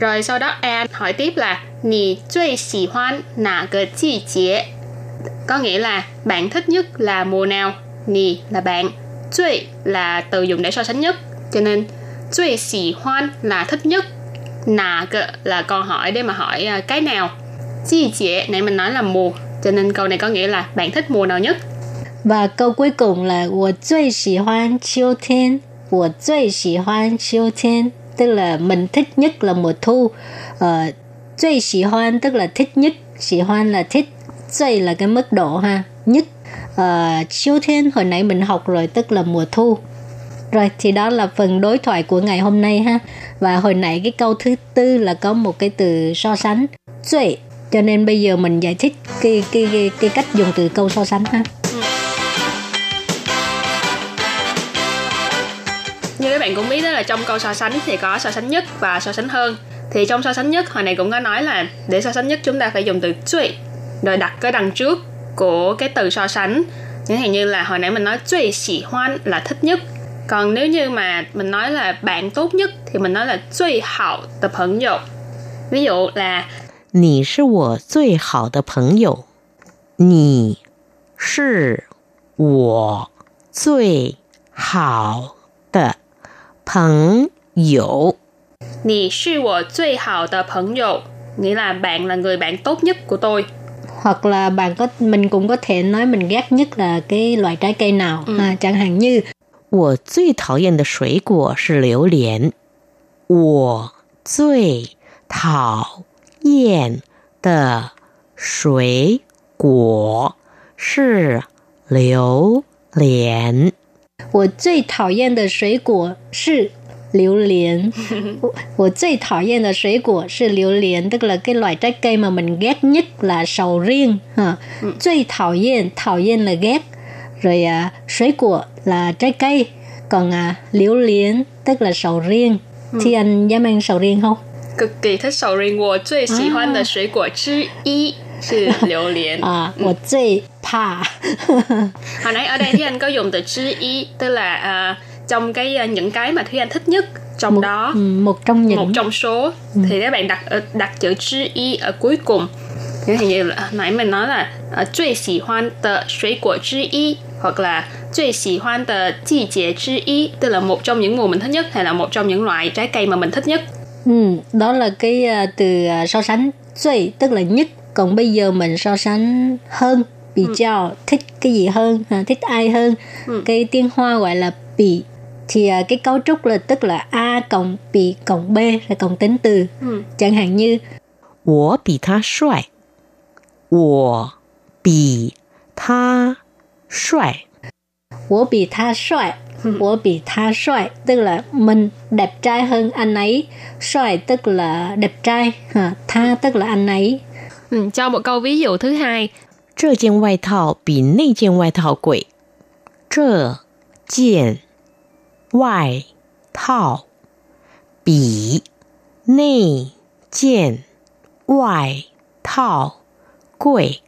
S5: Rồi sau đó An hỏi tiếp là 你最喜欢哪个季节 ？có nghĩa là bạn thích nhất là mùa nào nì là bạn Cui là từ dùng để so sánh nhất cho nên Cui xì hoan là thích nhất Nà cơ là câu hỏi để mà hỏi à, cái nào Chi chế nãy mình nói là mùa cho nên câu này có nghĩa là bạn thích mùa nào nhất
S6: và câu cuối cùng là 我最喜欢秋天我最喜欢秋天 tức là mình thích nhất là mùa thu ờ, 最喜欢 tức là thích nhất 喜欢 là thích dây là cái mức độ ha nhất ờ, uh, chiêu thiên hồi nãy mình học rồi tức là mùa thu. Rồi thì đó là phần đối thoại của ngày hôm nay ha. Và hồi nãy cái câu thứ tư là có một cái từ so sánh duy cho nên bây giờ mình giải thích cái cái cái, cái cách dùng từ câu so sánh ha.
S5: Như các bạn cũng biết đó là trong câu so sánh thì có so sánh nhất và so sánh hơn. Thì trong so sánh nhất hồi này cũng có nói là để so sánh nhất chúng ta phải dùng từ duy rồi đặt cái đằng trước của cái từ so sánh chẳng hạn như là hồi nãy mình nói 最喜欢 là thích nhất còn nếu như mà mình nói là bạn tốt nhất thì mình nói là 最好的朋友 ví dụ là
S7: 你是我最好的朋友你是我最好的朋友
S5: 你是我最好的朋友 nghĩa là bạn là người bạn tốt nhất của tôi
S6: hoặc là bạn có mình cũng có thể nói mình ghét nhất là cái loại trái cây nào ừ. à, chẳng hạn như
S7: 我最讨厌的水果是榴莲。我最讨厌 的水果是榴莲。
S6: 我最讨厌的水果是 榴莲. 我, 我最讨厌的水果是榴莲 (laughs) tức là cái loại trái cây mà mình ghét nhất là sầu riêng ha. Ừ. 最讨厌 讨厌 là ghét rồi à, 水果 là trái cây còn à, liễu liễn tức là sầu riêng ừ. thì anh dám ăn sầu riêng không
S5: cực kỳ thích sầu riêng 我最喜欢的水果之一是榴莲
S6: à, (laughs) ừ. 我最怕 (laughs)
S5: hồi nãy ở đây thì anh có dùng từ chi ý tức là uh, trong cái ờ, những cái mà thúy anh thích nhất trong
S6: một,
S5: đó.
S6: Ừ, một trong những.
S5: Một trong số. Ừ. thì các bạn đặt ờ, đặt chữ chữ y ở cuối cùng. Thì như là ờ, nãy mình nói là truy xỉ hoan tờ suy của chữ y hoặc là truy xỉ hoan tờ chi chế chữ y tức là một trong những mùa mình thích nhất hay là một trong những loại trái cây mà mình thích nhất?
S6: Ừ, đó là cái từ so sánh suy tức là nhất. Còn bây giờ mình so sánh hơn bị ừ. cho ừ. thích cái gì hơn à, thích ai hơn. Ừ. cái tiếng hoa gọi là bị thì uh, cái cấu trúc là tức là a cộng bị cộng b là cộng tính từ ừ. chẳng hạn như
S7: 我比他帅我比他帅
S6: 我比他帅我比他帅 tức là mình đẹp trai hơn anh ấy xoài tức là đẹp trai ha tha tức là anh ấy
S5: ừ, cho một câu ví dụ thứ hai
S7: 这件外套比那件外套贵。这件 外套比那件外套贵。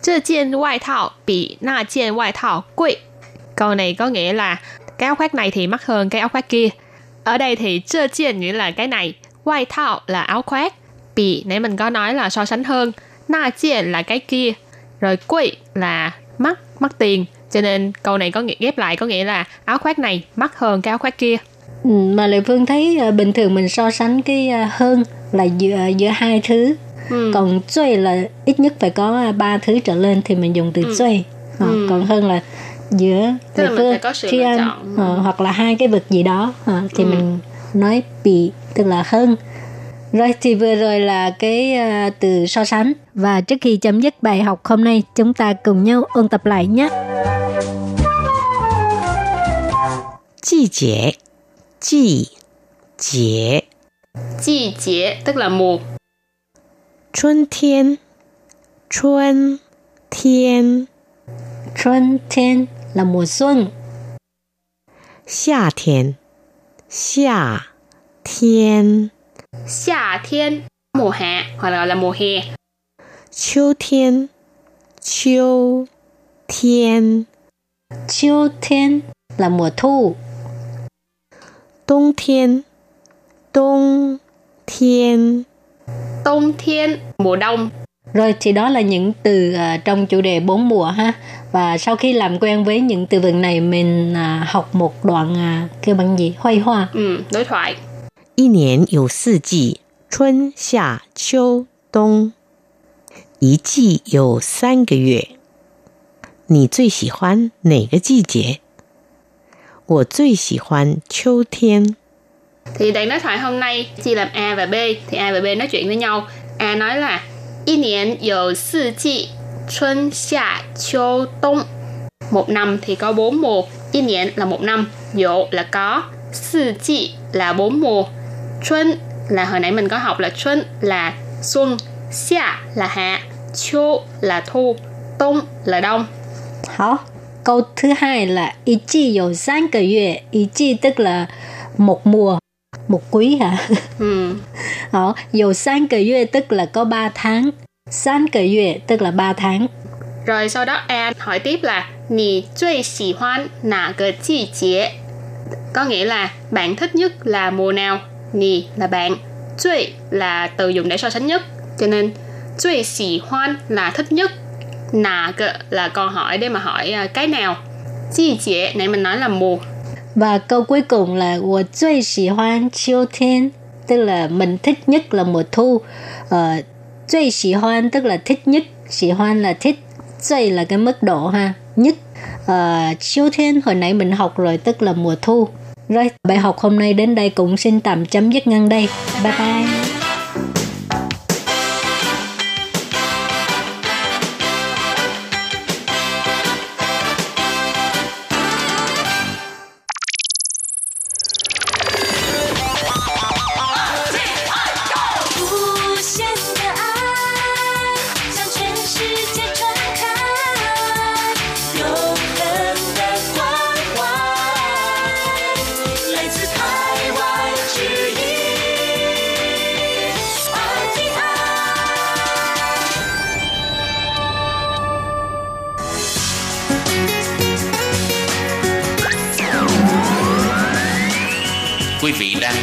S5: 这件外套比那件外套贵。Câu này có nghĩa là cái áo khoác này thì mắc hơn cái áo khoác kia. Ở đây thì trơ chiên nghĩa là cái này, quai thao là áo khoác, bị nãy mình có nói là so sánh hơn, na chiên là cái kia, rồi quỷ là mắc, mắc tiền. Cho nên câu này có nghĩa ghép lại có nghĩa là áo khoác này mắc hơn cái áo khoác kia.
S6: Ừ, mà Lệ Phương thấy uh, bình thường mình so sánh cái uh, hơn là giữa giữa hai thứ. Ừ. Còn chơi là ít nhất phải có ba thứ trở lên thì mình dùng từ ừ. chơi. Ờ, ừ. Còn hơn là giữa
S5: Tức có sự lựa chọn.
S6: Uh, hoặc là hai cái vật gì đó thì ừ. mình nói bị tức là hơn rồi thì vừa rồi là cái uh, từ so sánh. Và trước khi chấm dứt bài học hôm nay chúng ta cùng nhau ôn tập lại nhé.
S7: Chi chế. Chi chế.
S5: Chi chế tức là mùa
S7: Xuân thiên. Xuân thiên.
S6: Xuân thiên là mùa xuân.
S7: Xia thiên
S5: Xia thiên mùa hạ hoặc là gọi là mùa hè.
S7: Chiêu thiên Chiêu thiên
S6: Chiêu thiên là mùa thu.
S7: Đông thiên Đông thiên
S5: Đông thiên mùa đông.
S6: Rồi thì đó là những từ uh, trong chủ đề bốn mùa ha. Và sau khi làm quen với những từ vựng này mình uh, học một đoạn uh, kêu bằng gì? Hoài hoa.
S5: Ừ, đối thoại.
S7: 一年有四季，春夏秋冬。一季有三个月，你最喜欢哪个季节？我最喜欢秋天。
S5: Thì đoạn đối thoại hôm nay chia làm A và B thì A và B nói chuyện với nhau. A nói là 一年有四季，春夏秋冬。Một năm thì có bốn mùa. 一年 là một năm, dụ là có, 四季 là bốn mùa, chun là hồi nãy mình có học là chun là xuân, xia là hạ, chu là thu, đông là đông.
S6: hả câu thứ hai là ý chi có 3 cái yue, ý chi tức là một mùa, một quý hả? Ừ. Hảo, có 3 cái yue tức là có 3 tháng. 3 cái yue tức là 3 tháng.
S5: Rồi sau đó em hỏi tiếp là Nì duy xì hoan nà gờ chi chế Có nghĩa là bạn thích nhất là mùa nào? nì là bạn, cui là từ dùng để so sánh nhất, cho nên cui xì hoan là thích nhất, nà cơ là câu hỏi để mà hỏi à, cái nào. Chi chế nãy mình nói là mùa.
S6: Và câu cuối cùng là wo cui xì hoan chiêu thiên, tức là mình thích nhất là mùa thu. Ờ, cui xì hoan tức là thích nhất, xì hoan là thích, cui là cái mức độ ha, nhất. Ờ, chiêu thiên hồi nãy mình học rồi tức là mùa thu. Rồi, bài học hôm nay đến đây cũng xin tạm chấm dứt ngăn đây. Bye bye.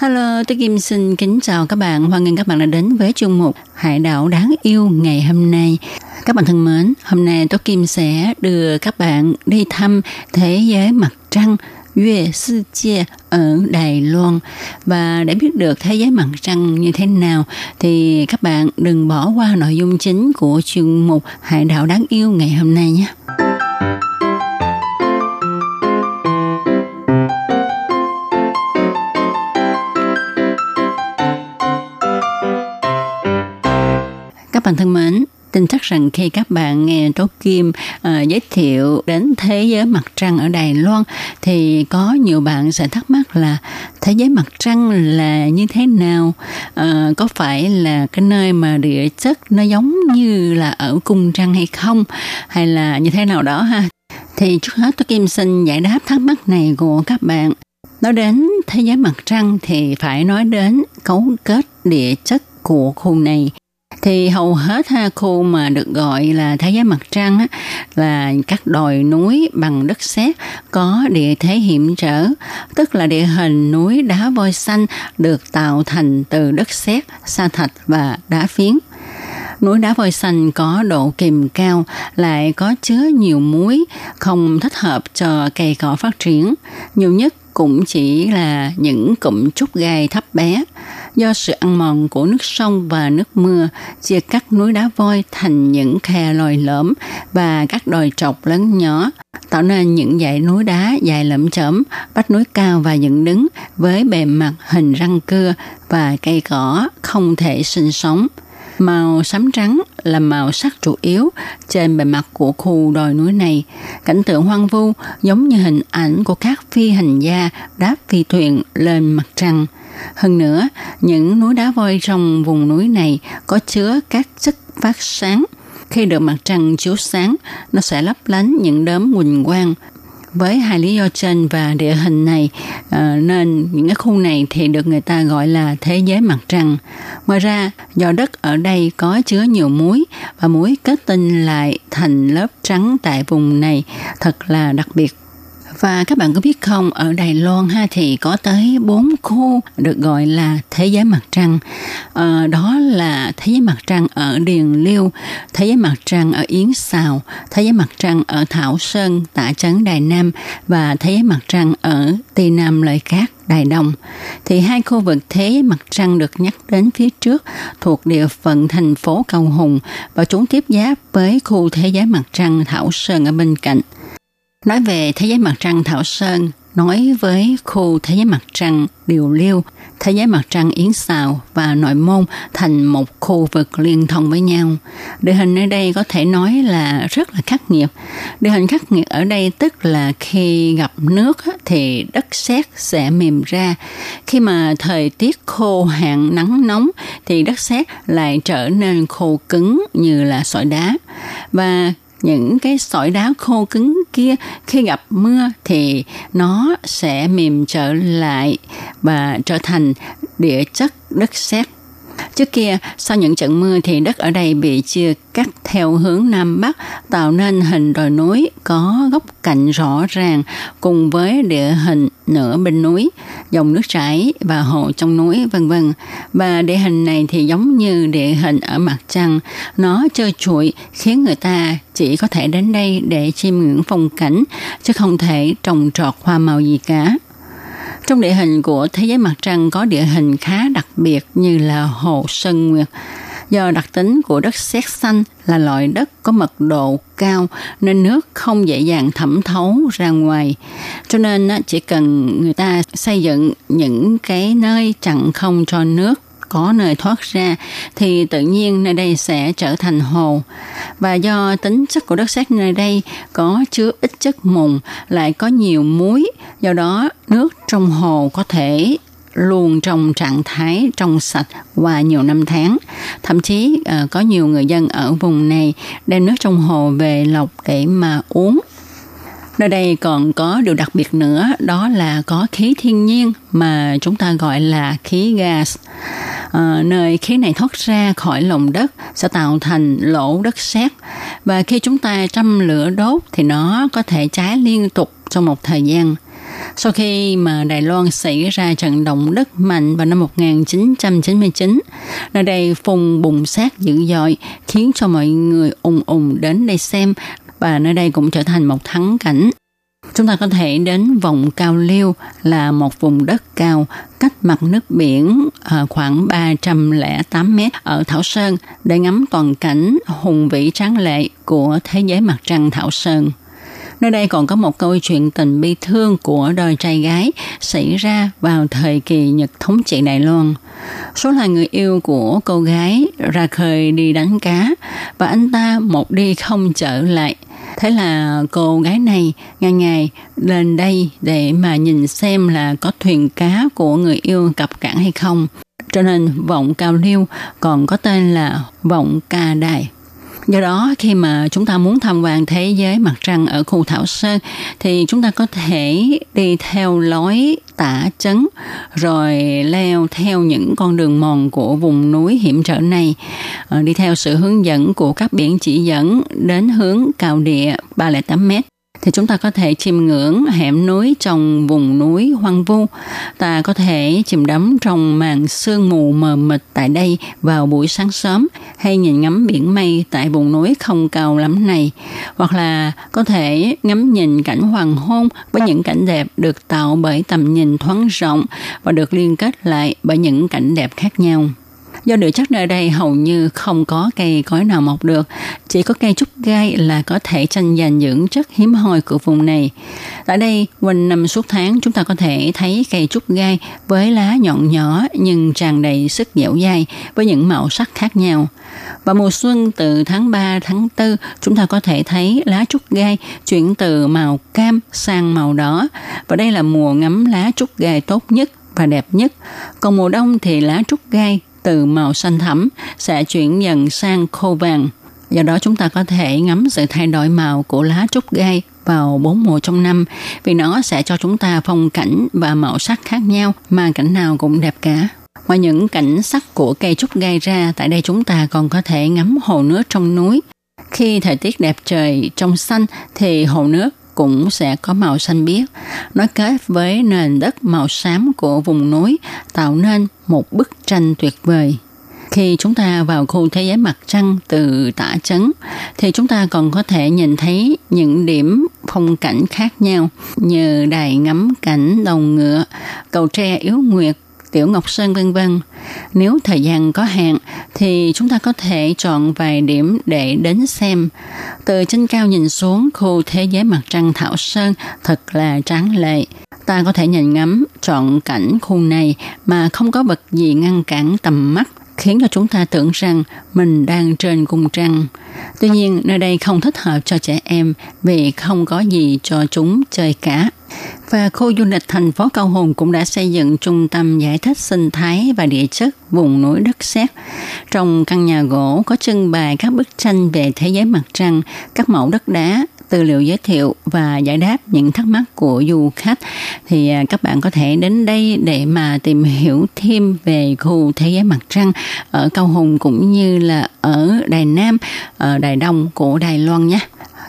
S4: Hello, tôi Kim xin kính chào các bạn. Hoan nghênh các bạn đã đến với chương mục Hải đảo đáng yêu ngày hôm nay. Các bạn thân mến, hôm nay tôi Kim sẽ đưa các bạn đi thăm thế giới mặt trăng Yue Sư Chia ở Đài Loan. Và để biết được thế giới mặt trăng như thế nào thì các bạn đừng bỏ qua nội dung chính của chương mục Hải đảo đáng yêu ngày hôm nay nhé. Bạn thân mến, tin chắc rằng khi các bạn nghe Tố Kim uh, giới thiệu đến thế giới mặt trăng ở Đài Loan thì có nhiều bạn sẽ thắc mắc là thế giới mặt trăng là như thế nào? Uh, có phải là cái nơi mà địa chất nó giống như là ở cung trăng hay không? Hay là như thế nào đó ha? Thì trước hết Tố Kim xin giải đáp thắc mắc này của các bạn. Nói đến thế giới mặt trăng thì phải nói đến cấu kết địa chất của khu này thì hầu hết ha khu mà được gọi là thế giới mặt trăng á, là các đồi núi bằng đất sét có địa thế hiểm trở, tức là địa hình núi đá vôi xanh được tạo thành từ đất sét, sa thạch và đá phiến núi đá vôi xanh có độ kìm cao, lại có chứa nhiều muối, không thích hợp cho cây cỏ phát triển. Nhiều nhất cũng chỉ là những cụm trúc gai thấp bé. Do sự ăn mòn của nước sông và nước mưa chia cắt núi đá voi thành những khe lồi lõm và các đồi trọc lớn nhỏ, tạo nên những dãy núi đá dài lẫm chởm, vách núi cao và dựng đứng với bề mặt hình răng cưa và cây cỏ không thể sinh sống. Màu xám trắng là màu sắc chủ yếu trên bề mặt của khu đồi núi này. Cảnh tượng hoang vu giống như hình ảnh của các phi hành gia đáp phi thuyền lên mặt trăng. Hơn nữa, những núi đá vôi trong vùng núi này có chứa các chất phát sáng. Khi được mặt trăng chiếu sáng, nó sẽ lấp lánh những đốm quỳnh quang với hai lý do trên và địa hình này ờ, nên những cái khu này thì được người ta gọi là thế giới mặt trăng. Ngoài ra, do đất ở đây có chứa nhiều muối và muối kết tinh lại thành lớp trắng tại vùng này thật là đặc biệt và các bạn có biết không, ở Đài Loan ha thì có tới bốn khu được gọi là thế giới mặt trăng. À, đó là thế giới mặt trăng ở Điền Liêu, thế giới mặt trăng ở Yến Xào, thế giới mặt trăng ở Thảo Sơn, Tả Trấn Đài Nam và thế giới mặt trăng ở Tây Nam Lợi Cát. Đài Đông, thì hai khu vực thế mặt trăng được nhắc đến phía trước thuộc địa phận thành phố Cầu Hùng và chúng tiếp giáp với khu thế giới mặt trăng Thảo Sơn ở bên cạnh. Nói về thế giới mặt trăng Thảo Sơn, nói với khu thế giới mặt trăng Điều Liêu, thế giới mặt trăng Yến Xào và Nội Môn thành một khu vực liên thông với nhau. Địa hình ở đây có thể nói là rất là khắc nghiệt. Địa hình khắc nghiệt ở đây tức là khi gặp nước thì đất sét sẽ mềm ra. Khi mà thời tiết khô hạn nắng nóng thì đất sét lại trở nên khô cứng như là sỏi đá. Và những cái sỏi đá khô cứng kia khi gặp mưa thì nó sẽ mềm trở lại và trở thành địa chất đất sét. Trước kia, sau những trận mưa thì đất ở đây bị chia cắt theo hướng Nam Bắc, tạo nên hình đồi núi có góc cạnh rõ ràng cùng với địa hình nửa bên núi, dòng nước chảy và hồ trong núi vân vân. Và địa hình này thì giống như địa hình ở mặt trăng, nó trơ trụi khiến người ta chỉ có thể đến đây để chiêm ngưỡng phong cảnh chứ không thể trồng trọt hoa màu gì cả. Trong địa hình của thế giới mặt trăng có địa hình khá đặc biệt như là hồ Sơn Nguyệt. Do đặc tính của đất sét xanh là loại đất có mật độ cao nên nước không dễ dàng thẩm thấu ra ngoài. Cho nên chỉ cần người ta xây dựng những cái nơi chặn không cho nước có nơi thoát ra thì tự nhiên nơi đây sẽ trở thành hồ. Và do tính chất của đất sét nơi đây có chứa ít chất mùn lại có nhiều muối, do đó nước trong hồ có thể luôn trong trạng thái trong sạch qua nhiều năm tháng. Thậm chí ờ, có nhiều người dân ở vùng này đem nước trong hồ về lọc để mà uống. Nơi đây còn có điều đặc biệt nữa, đó là có khí thiên nhiên mà chúng ta gọi là khí gas. À, nơi khí này thoát ra khỏi lòng đất sẽ tạo thành lỗ đất sét và khi chúng ta châm lửa đốt thì nó có thể cháy liên tục trong một thời gian. Sau khi mà Đài Loan xảy ra trận động đất mạnh vào năm 1999, nơi đây phùng bùng sát dữ dội khiến cho mọi người ùng ùng đến đây xem và nơi đây cũng trở thành một thắng cảnh. Chúng ta có thể đến vòng cao liêu là một vùng đất cao, cách mặt nước biển à, khoảng 308 mét ở Thảo Sơn, để ngắm toàn cảnh hùng vĩ tráng lệ của thế giới mặt trăng Thảo Sơn. Nơi đây còn có một câu chuyện tình bi thương của đôi trai gái xảy ra vào thời kỳ Nhật thống trị Đài Loan. Số là người yêu của cô gái ra khơi đi đánh cá, và anh ta một đi không trở lại. Thế là cô gái này ngày ngày lên đây để mà nhìn xem là có thuyền cá của người yêu cập cảng hay không. Cho nên vọng cao liêu còn có tên là vọng ca đài. Do đó, khi mà chúng ta muốn tham quan thế giới mặt trăng ở khu Thảo Sơn thì chúng ta có thể đi theo lối tả chấn, rồi leo theo những con đường mòn của vùng núi hiểm trở này. Ờ, đi theo sự hướng dẫn của các biển chỉ dẫn đến hướng cao địa 308 mét thì chúng ta có thể chiêm ngưỡng hẻm núi trong vùng núi hoang vu. Ta có thể chìm đắm trong màn sương mù mờ mịt tại đây vào buổi sáng sớm, hay nhìn ngắm biển mây tại vùng núi không cao lắm này. Hoặc là có thể ngắm nhìn cảnh hoàng hôn với những cảnh đẹp được tạo bởi tầm nhìn thoáng rộng và được liên kết lại bởi những cảnh đẹp khác nhau. Do địa chất nơi đây hầu như không có cây cối nào mọc được, chỉ có cây trúc gai là có thể tranh giành những chất hiếm hoi của vùng này. Tại đây, quanh năm suốt tháng chúng ta có thể thấy cây trúc gai với lá nhọn nhỏ nhưng tràn đầy sức dẻo dai với những màu sắc khác nhau. Vào mùa xuân từ tháng 3 tháng 4, chúng ta có thể thấy lá trúc gai chuyển từ màu cam sang màu đỏ. Và đây là mùa ngắm lá trúc gai tốt nhất và đẹp nhất. Còn mùa đông thì lá trúc gai từ màu xanh thẳm sẽ chuyển dần sang khô vàng. Do đó chúng ta có thể ngắm sự thay đổi màu của lá trúc gai vào bốn mùa trong năm vì nó sẽ cho chúng ta phong cảnh và màu sắc khác nhau mà cảnh nào cũng đẹp cả. Ngoài những cảnh sắc của cây trúc gai ra, tại đây chúng ta còn có thể ngắm hồ nước trong núi. Khi thời tiết đẹp trời trong xanh thì hồ nước cũng sẽ có màu xanh biếc, nối kết với nền đất màu xám của vùng núi tạo nên một bức tranh tuyệt vời. Khi chúng ta vào khu thế giới mặt trăng từ tả trấn thì chúng ta còn có thể nhìn thấy những điểm phong cảnh khác nhau như đài ngắm cảnh đầu ngựa, cầu tre yếu nguyệt Tiểu Ngọc Sơn vân vân. Nếu thời gian có hạn thì chúng ta có thể chọn vài điểm để đến xem. Từ trên cao nhìn xuống khu thế giới mặt trăng Thảo Sơn thật là tráng lệ. Ta có thể nhìn ngắm chọn cảnh khu này mà không có vật gì ngăn cản tầm mắt khiến cho chúng ta tưởng rằng mình đang trên cung trăng. Tuy nhiên, nơi đây không thích hợp cho trẻ em vì không có gì cho chúng chơi cả. Và khu du lịch thành phố Cao Hùng cũng đã xây dựng trung tâm giải thích sinh thái và địa chất vùng núi đất sét. Trong căn nhà gỗ có trưng bày các bức tranh về thế giới mặt trăng, các mẫu đất đá, tư liệu giới thiệu và giải đáp những thắc mắc của du khách thì à, các bạn có thể đến đây để mà tìm hiểu thêm về khu thế giới mặt trăng ở Cao Hùng cũng như là ở Đài Nam, ở Đài Đông của Đài Loan nhé.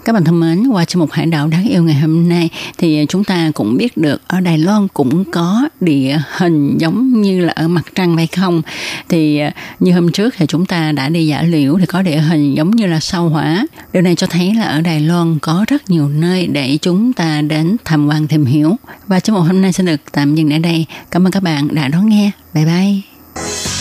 S4: Các bạn thân mến, qua chương mục Hải đảo đáng yêu ngày hôm nay thì chúng ta cũng biết được ở Đài Loan cũng có địa hình giống như là ở mặt trăng hay không. Thì à, như hôm trước thì chúng ta đã đi giả liễu thì có địa hình giống như là sao hỏa. Điều này cho thấy là ở Đài Loan có rất nhiều nơi để chúng ta đến tham quan tìm hiểu. Và chương mục hôm nay sẽ được tạm dừng ở đây. Cảm ơn các bạn đã đón nghe. Bye bye.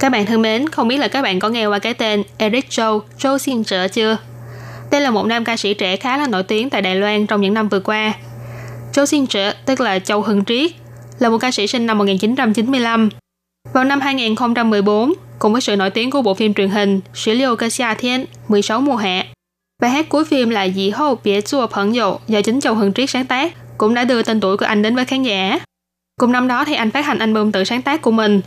S5: Các bạn thân mến, không biết là các bạn có nghe qua cái tên Eric Châu, Châu Xin Trở chưa? Đây là một nam ca sĩ trẻ khá là nổi tiếng tại Đài Loan trong những năm vừa qua. Châu Xin Trở, tức là Châu Hưng Triết, là một ca sĩ sinh năm 1995. Vào năm 2014, cùng với sự nổi tiếng của bộ phim truyền hình Sử Liêu Cơ Xia Thiên, 16 mùa hạ, bài hát cuối phim là Dĩ hô, bie chua phẫn dụ do chính Châu Hưng Triết sáng tác, cũng đã đưa tên tuổi của anh đến với khán giả. Cùng năm đó thì anh phát hành album tự sáng tác của mình.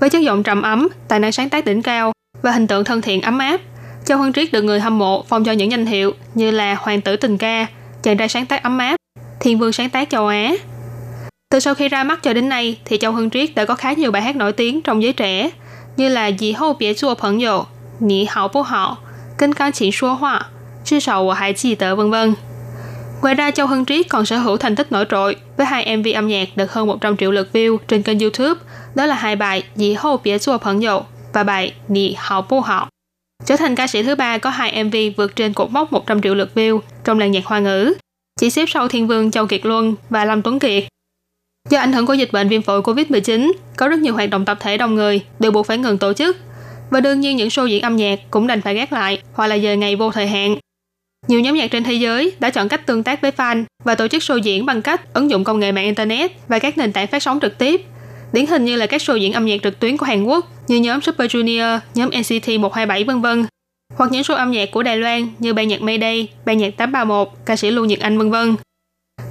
S5: Với chất giọng trầm ấm, tài năng sáng tác đỉnh cao và hình tượng thân thiện ấm áp, Châu Hưng Triết được người hâm mộ phong cho những danh hiệu như là Hoàng tử tình ca, chàng trai sáng tác ấm áp, Thiên vương sáng tác châu Á. Từ sau khi ra mắt cho đến nay thì Châu Hưng Triết đã có khá nhiều bài hát nổi tiếng trong giới trẻ như là Dì hô bie chua phẫn dụ, Nǐ hảo bố hảo, Kinh cao chỉ số họa, Chư sầu hải chỉ tớ vân vân. Ngoài ra, Châu hân trí còn sở hữu thành tích nổi trội với hai MV âm nhạc được hơn 100 triệu lượt view trên kênh YouTube. Đó là hai bài Dì hô bie chua phẫn dậu và bài Nǐ hào bù hảo trở thành ca sĩ thứ ba có hai MV vượt trên cột mốc 100 triệu lượt view trong làng nhạc hoa ngữ, chỉ xếp sau Thiên Vương Châu Kiệt Luân và Lâm Tuấn Kiệt. Do ảnh hưởng của dịch bệnh viêm phổi Covid-19, có rất nhiều hoạt động tập thể đông người đều buộc phải ngừng tổ chức. Và đương nhiên những show diễn âm nhạc cũng đành phải gác lại hoặc là giờ ngày vô thời hạn. Nhiều nhóm nhạc trên thế giới đã chọn cách tương tác với fan và tổ chức show diễn bằng cách ứng dụng công nghệ mạng Internet và các nền tảng phát sóng trực tiếp. Điển hình như là các show diễn âm nhạc trực tuyến của Hàn Quốc như nhóm Super Junior, nhóm NCT 127 vân vân, hoặc những show âm nhạc của Đài Loan như ban nhạc Mayday, ban nhạc 831, ca sĩ Lưu Nhật Anh vân vân.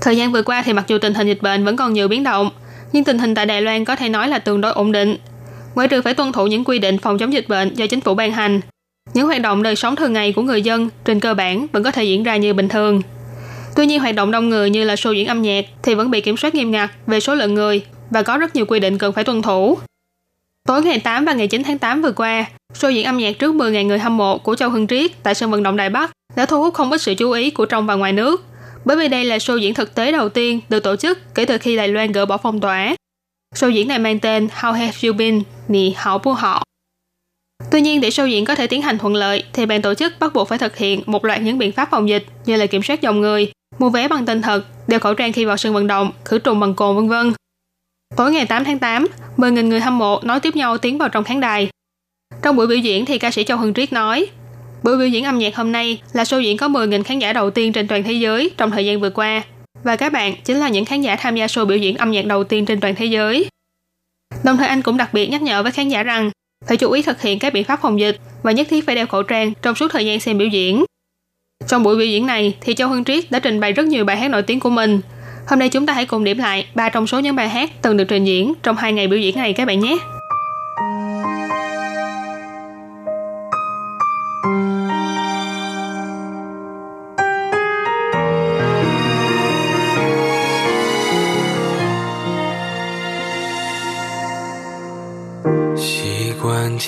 S5: Thời gian vừa qua thì mặc dù tình hình dịch bệnh vẫn còn nhiều biến động, nhưng tình hình tại Đài Loan có thể nói là tương đối ổn định. Ngoại trừ phải tuân thủ những quy định phòng chống dịch bệnh do chính phủ ban hành, những hoạt động đời sống thường ngày của người dân trên cơ bản vẫn có thể diễn ra như bình thường. Tuy nhiên hoạt động đông người như là show diễn âm nhạc thì vẫn bị kiểm soát nghiêm ngặt về số lượng người và có rất nhiều quy định cần phải tuân thủ. Tối ngày 8 và ngày 9 tháng 8 vừa qua, show diễn âm nhạc trước 10.000 người hâm mộ của Châu Hưng Triết tại sân vận động Đài Bắc đã thu hút không ít sự chú ý của trong và ngoài nước, bởi vì đây là show diễn thực tế đầu tiên được tổ chức kể từ khi Đài Loan gỡ bỏ phong tỏa. Show diễn này mang tên How Have You Been? Nì Hảo Bu Họ. Tuy nhiên, để show diễn có thể tiến hành thuận lợi, thì ban tổ chức bắt buộc phải thực hiện một loạt những biện pháp phòng dịch như là kiểm soát dòng người, mua vé bằng tên thật, đeo khẩu trang khi vào sân vận động, khử trùng bằng cồn vân vân. Tối ngày 8 tháng 8, 10.000 người hâm mộ nói tiếp nhau tiến vào trong khán đài. Trong buổi biểu diễn thì ca sĩ Châu Hưng Triết nói, buổi biểu diễn âm nhạc hôm nay là show diễn có 10.000 khán giả đầu tiên trên toàn thế giới trong thời gian vừa qua. Và các bạn chính là những khán giả tham gia show biểu diễn âm nhạc đầu tiên trên toàn thế giới. Đồng thời anh cũng đặc biệt nhắc nhở với khán giả rằng phải chú ý thực hiện các biện pháp phòng dịch và nhất thiết phải đeo khẩu trang trong suốt thời gian xem biểu diễn. Trong buổi biểu diễn này thì Châu Hưng Triết đã trình bày rất nhiều bài hát nổi tiếng của mình Hôm nay chúng ta hãy cùng điểm lại ba trong số những bài hát từng được trình diễn trong hai ngày biểu diễn này các bạn nhé.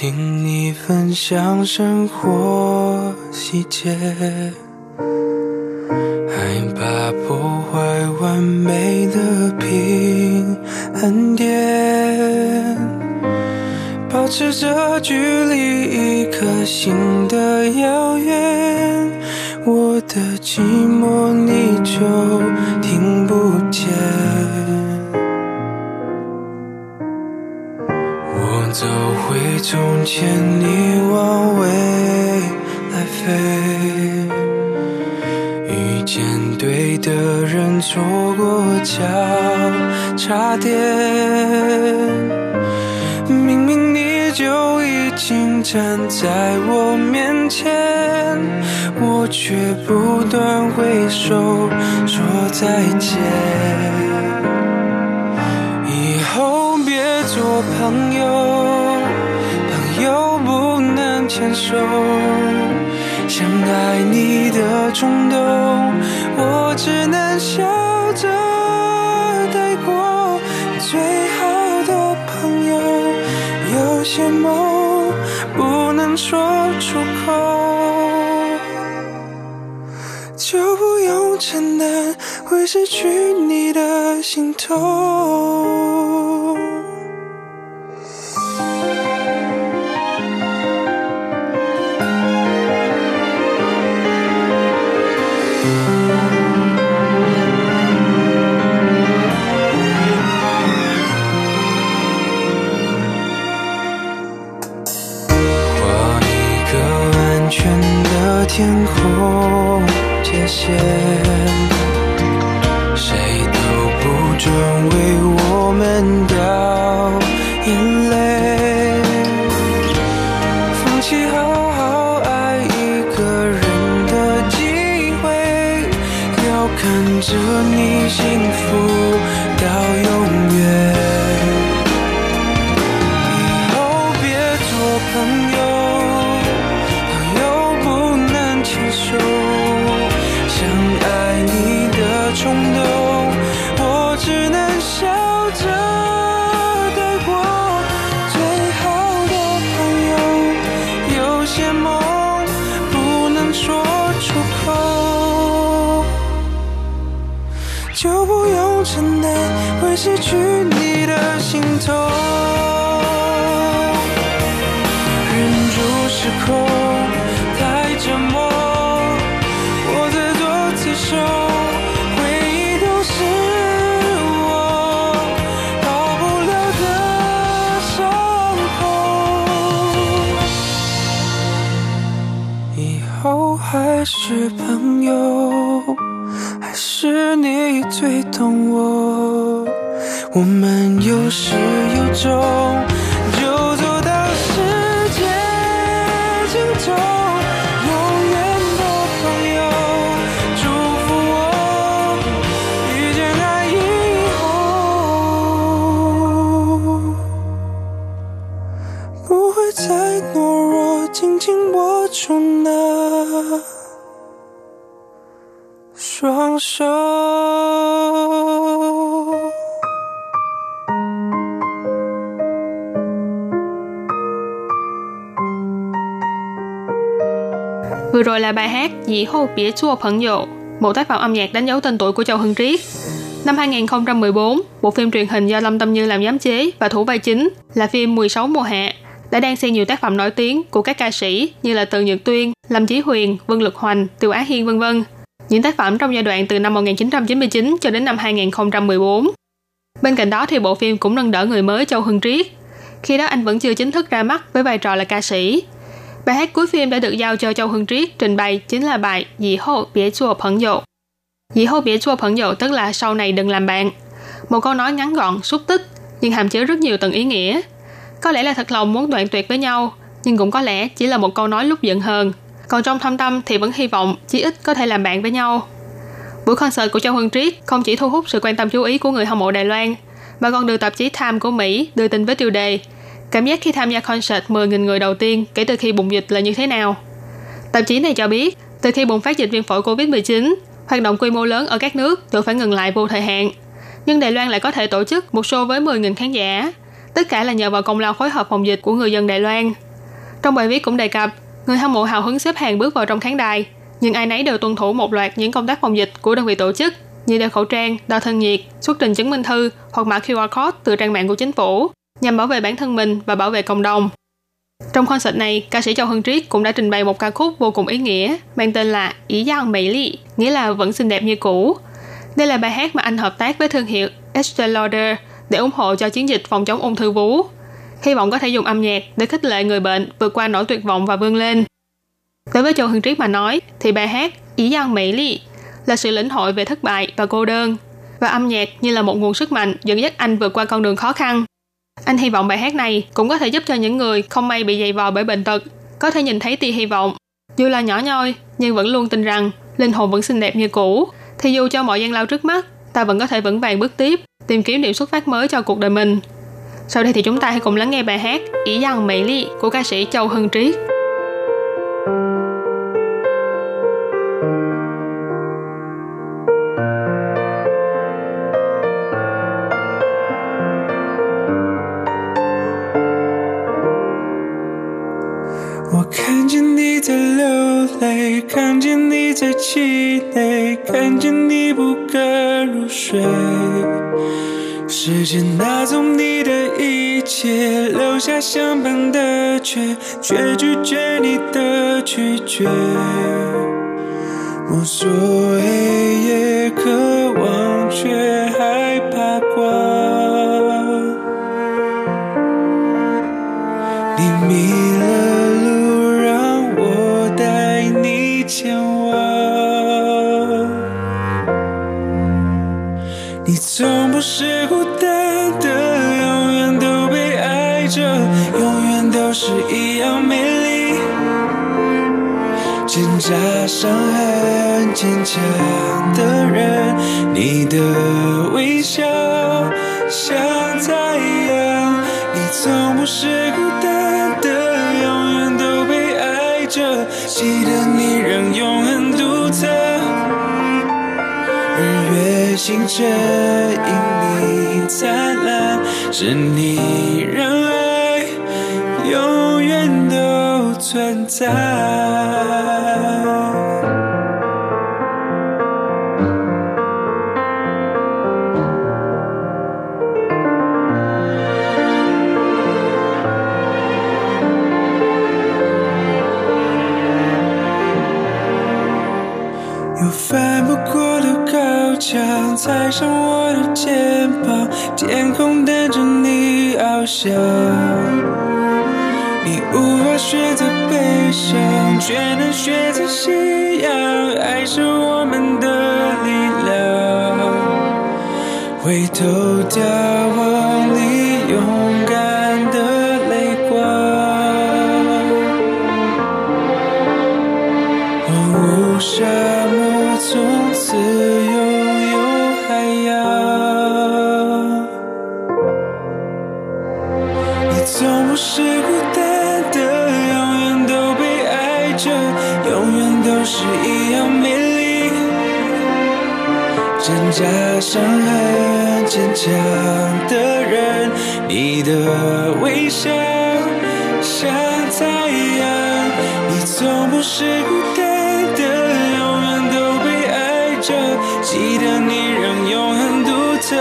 S8: 听你分享生活细节。害怕破坏完美的平衡点，保持着距离一颗心的遥远，我的寂寞你就听不见。走回从前，你往未来飞。遇见对的人，错过交叉点。明明你就已经站在我面前，我却不断挥手说再见。朋友，朋友不能牵手。想爱你的冲动，我只能笑着带过。最好的朋友，有些梦不能说出口，就不用承担会失去你的心痛。最懂我。我们有始有终，
S5: rồi là bài hát Dĩ hô bỉa chua phận dụ, một tác phẩm âm nhạc đánh dấu tên tuổi của Châu Hưng Triết. Năm 2014, bộ phim truyền hình do Lâm Tâm Như làm giám chế và thủ vai chính là phim 16 mùa hạ đã đang xen nhiều tác phẩm nổi tiếng của các ca sĩ như là Từ Nhật Tuyên, Lâm Chí Huyền, Vân Lực Hoành, Tiêu Á Hiên vân vân. Những tác phẩm trong giai đoạn từ năm 1999 cho đến năm 2014. Bên cạnh đó thì bộ phim cũng nâng đỡ người mới Châu Hưng Triết. Khi đó anh vẫn chưa chính thức ra mắt với vai trò là ca sĩ, Bài hát cuối phim đã được giao cho Châu Hưng Triết trình bày chính là bài Dĩ hô bế chua phẫn dụ. Dĩ hô bế chua phẫn dụ tức là sau này đừng làm bạn. Một câu nói ngắn gọn, xúc tích, nhưng hàm chứa rất nhiều tầng ý nghĩa. Có lẽ là thật lòng muốn đoạn tuyệt với nhau, nhưng cũng có lẽ chỉ là một câu nói lúc giận hờn. Còn trong thâm tâm thì vẫn hy vọng chí ít có thể làm bạn với nhau. Buổi concert của Châu Hưng Triết không chỉ thu hút sự quan tâm chú ý của người hâm mộ Đài Loan, mà còn được tạp chí Time của Mỹ đưa tin với tiêu đề Cảm giác khi tham gia concert 10.000 người đầu tiên kể từ khi bùng dịch là như thế nào? Tạp chí này cho biết, từ khi bùng phát dịch viêm phổi COVID-19, hoạt động quy mô lớn ở các nước đều phải ngừng lại vô thời hạn. Nhưng Đài Loan lại có thể tổ chức một show với 10.000 khán giả. Tất cả là nhờ vào công lao phối hợp phòng dịch của người dân Đài Loan. Trong bài viết cũng đề cập, người hâm mộ hào hứng xếp hàng bước vào trong khán đài, nhưng ai nấy đều tuân thủ một loạt những công tác phòng dịch của đơn vị tổ chức như đeo khẩu trang, đo thân nhiệt, xuất trình chứng minh thư hoặc mã QR code từ trang mạng của chính phủ nhằm bảo vệ bản thân mình và bảo vệ cộng đồng. Trong concert này, ca sĩ Châu Hân Triết cũng đã trình bày một ca khúc vô cùng ý nghĩa mang tên là Ý Giang Mỹ Lị, nghĩa là vẫn xinh đẹp như cũ. Đây là bài hát mà anh hợp tác với thương hiệu Estee Lauder để ủng hộ cho chiến dịch phòng chống ung thư vú. Hy vọng có thể dùng âm nhạc để khích lệ người bệnh vượt qua nỗi tuyệt vọng và vươn lên. Đối với Châu Hân Triết mà nói, thì bài hát Ý Giang Mỹ Lị là sự lĩnh hội về thất bại và cô đơn, và âm nhạc như là một nguồn sức mạnh dẫn dắt anh vượt qua con đường khó khăn. Anh hy vọng bài hát này cũng có thể giúp cho những người không may bị dày vò bởi bệnh tật có thể nhìn thấy tia hy vọng. Dù là nhỏ nhoi, nhưng vẫn luôn tin rằng linh hồn vẫn xinh đẹp như cũ. Thì dù cho mọi gian lao trước mắt, ta vẫn có thể vững vàng bước tiếp, tìm kiếm điểm xuất phát mới cho cuộc đời mình. Sau đây thì chúng ta hãy cùng lắng nghe bài hát Ý Giang Mỹ Ly của ca sĩ Châu Hân Triết.
S8: 在流泪，看见你在气馁，看见你不敢入睡。时间拿走你的一切，留下相伴的缺，却拒绝你的拒绝。无所谓，也渴望，却害怕光。你迷了你前往。你从不是孤单的，永远都被爱着，永远都是一样美丽。挣扎、伤痕、坚强的人，你的微笑月星辰因你灿烂，是你让爱永远都存在。肩膀，天空等着你翱翔。你无法选择悲伤，却能选择信仰，爱是我们的力量。回头眺挣扎、伤痕、坚强的人，你的微笑像太阳。你从不是孤单的，永远都被爱着。记得你仍永恒独特。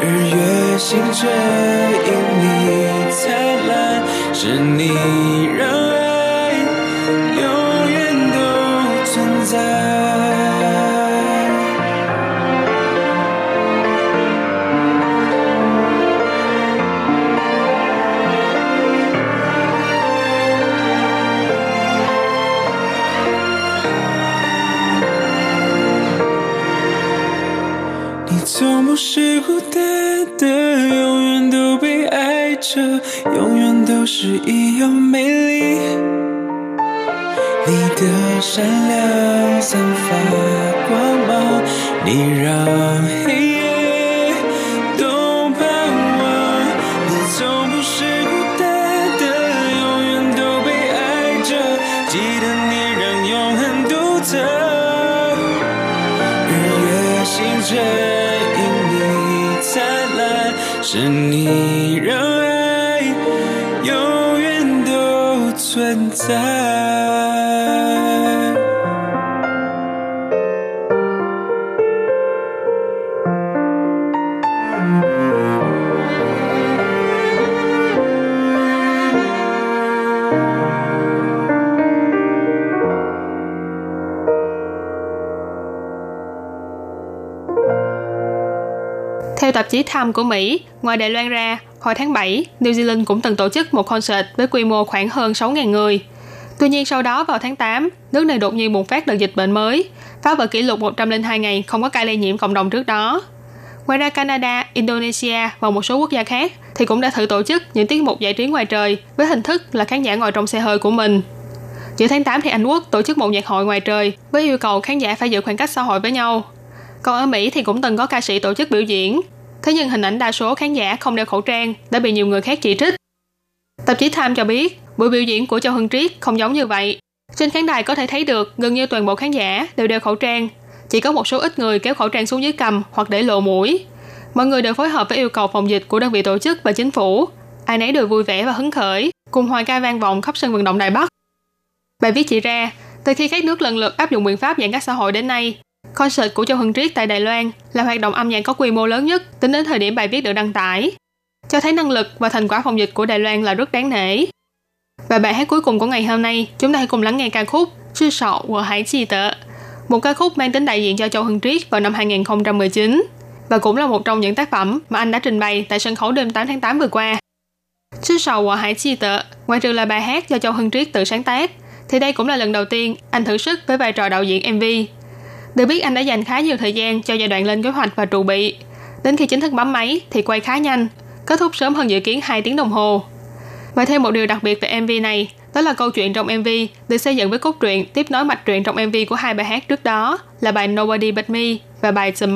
S8: 日月星辰因你灿烂，是你让是孤单的，永远都被爱着，永远都是一样美丽。你的善良散发光芒，你让黑夜都盼望。你从不是孤单的，永远都被爱着，记得你让永恒独特。日月星辰，是你让爱永远都存在。
S5: Tạp chí Time của Mỹ, ngoài Đài Loan ra, hồi tháng 7, New Zealand cũng từng tổ chức một concert với quy mô khoảng hơn 6.000 người. Tuy nhiên sau đó vào tháng 8, nước này đột nhiên bùng phát đợt dịch bệnh mới, phá vỡ kỷ lục 102 ngày không có ca lây nhiễm cộng đồng trước đó. Ngoài ra Canada, Indonesia và một số quốc gia khác thì cũng đã thử tổ chức những tiết mục giải trí ngoài trời với hình thức là khán giả ngồi trong xe hơi của mình. Giữa tháng 8 thì Anh Quốc tổ chức một nhạc hội ngoài trời với yêu cầu khán giả phải giữ khoảng cách xã hội với nhau. Còn ở Mỹ thì cũng từng có ca sĩ tổ chức biểu diễn. Thế nhưng hình ảnh đa số khán giả không đeo khẩu trang đã bị nhiều người khác chỉ trích. Tạp chí Time cho biết, buổi biểu diễn của Châu Hưng Triết không giống như vậy. Trên khán đài có thể thấy được gần như toàn bộ khán giả đều đeo khẩu trang. Chỉ có một số ít người kéo khẩu trang xuống dưới cầm hoặc để lộ mũi. Mọi người đều phối hợp với yêu cầu phòng dịch của đơn vị tổ chức và chính phủ. Ai nấy đều vui vẻ và hứng khởi, cùng hòa ca vang vọng khắp sân vận động Đài Bắc. Bài viết chỉ ra, từ khi các nước lần lượt áp dụng biện pháp giãn cách xã hội đến nay, concert của Châu Hưng Triết tại Đài Loan là hoạt động âm nhạc có quy mô lớn nhất tính đến thời điểm bài viết được đăng tải, cho thấy năng lực và thành quả phòng dịch của Đài Loan là rất đáng nể. Và bài hát cuối cùng của ngày hôm nay, chúng ta hãy cùng lắng nghe ca khúc Sư sọ của Hải Chi Tợ, một ca khúc mang tính đại diện cho Châu Hưng Triết vào năm 2019 và cũng là một trong những tác phẩm mà anh đã trình bày tại sân khấu đêm 8 tháng 8 vừa qua. Sư Sọ của Hải Chi Tợ, ngoài trừ là bài hát do Châu Hưng Triết tự sáng tác, thì đây cũng là lần đầu tiên anh thử sức với vai trò đạo diễn MV. Được biết anh đã dành khá nhiều thời gian cho giai đoạn lên kế hoạch và trụ bị. Đến khi chính thức bấm máy thì quay khá nhanh, kết thúc sớm hơn dự kiến 2 tiếng đồng hồ. Và thêm một điều đặc biệt về MV này, đó là câu chuyện trong MV được xây dựng với cốt truyện tiếp nối mạch truyện trong MV của hai bài hát trước đó là bài Nobody But Me và bài The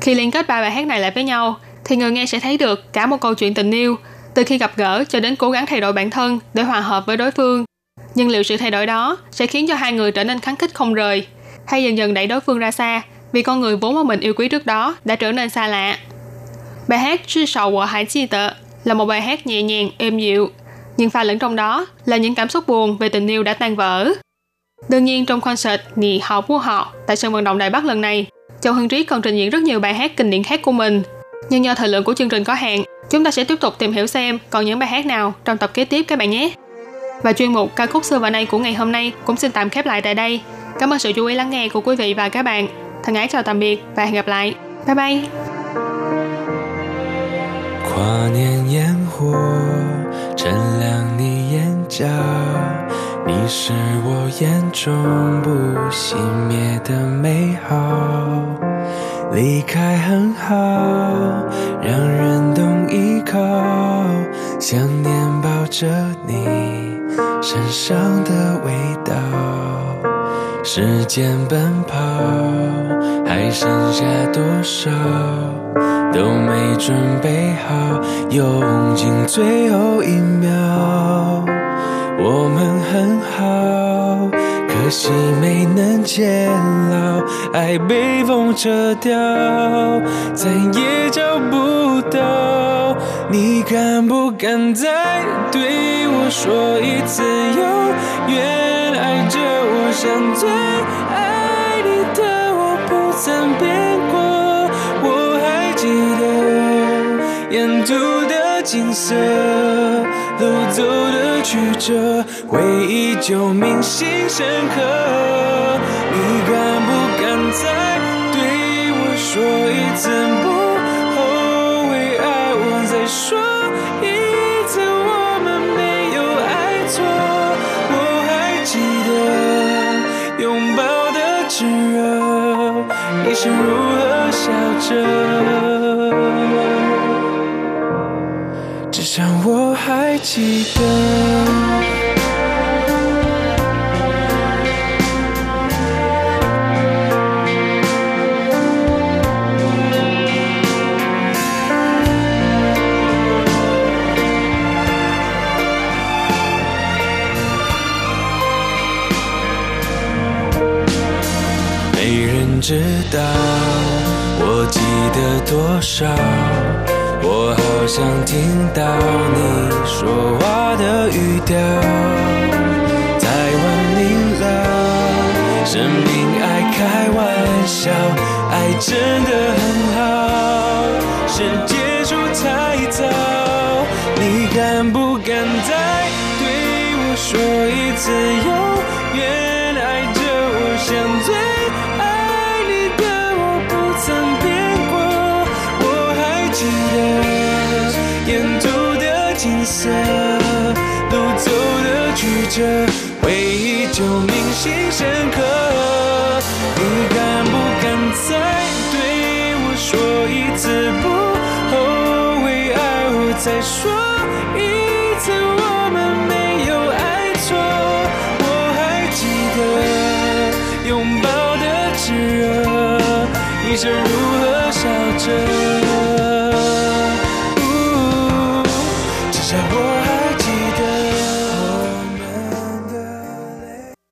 S5: Khi liên kết ba bài hát này lại với nhau, thì người nghe sẽ thấy được cả một câu chuyện tình yêu, từ khi gặp gỡ cho đến cố gắng thay đổi bản thân để hòa hợp với đối phương. Nhưng liệu sự thay đổi đó sẽ khiến cho hai người trở nên kháng khích không rời, hay dần dần đẩy đối phương ra xa vì con người vốn mà mình yêu quý trước đó đã trở nên xa lạ. Bài hát Sư sầu của Hải Chi Tợ là một bài hát nhẹ nhàng, êm dịu, nhưng pha lẫn trong đó là những cảm xúc buồn về tình yêu đã tan vỡ. Đương nhiên trong concert Nì họ của họ tại sân vận động Đài Bắc lần này, Châu Hưng Trí còn trình diễn rất nhiều bài hát kinh điển khác của mình. Nhưng do thời lượng của chương trình có hạn, chúng ta sẽ tiếp tục tìm hiểu xem còn những bài hát nào trong tập kế tiếp các bạn nhé. Và chuyên mục ca khúc xưa và nay của ngày hôm nay cũng xin tạm khép lại tại đây. Cảm ơn sự chú ý lắng nghe của quý vị và các bạn. Thân ái chào tạm biệt và hẹn gặp lại. Bye bye!
S8: 跨年烟火照亮你眼角，你是我眼中不熄灭的美好。离开很好，让人懂依靠，想念抱着你身上的味道。 时间奔跑，还剩下多少？都没准备好，用尽最后一秒。我们很好，可惜没能见老，爱被风扯掉，再也找不到。你敢不敢再对我说一次永远爱着我，像最爱你的我不曾变过。我还记得沿途的景色，路走的曲折，回忆就铭心深刻。你敢不敢再对我说一次不后悔爱我？再说一次我们没有爱错。我还记得拥抱的炙热，你是如何笑着？至少我还记得。没人知道我记得多少，想听到你说话的语调，太晚明了，生命爱开玩笑，爱真的很好，是结束太早，你敢不敢再对我说一次？的曲折，回忆就铭心深刻。你敢不敢再对我说一次不后悔爱我？再说一次我们没有爱错。我还记得拥抱的炙热，你是如何笑着。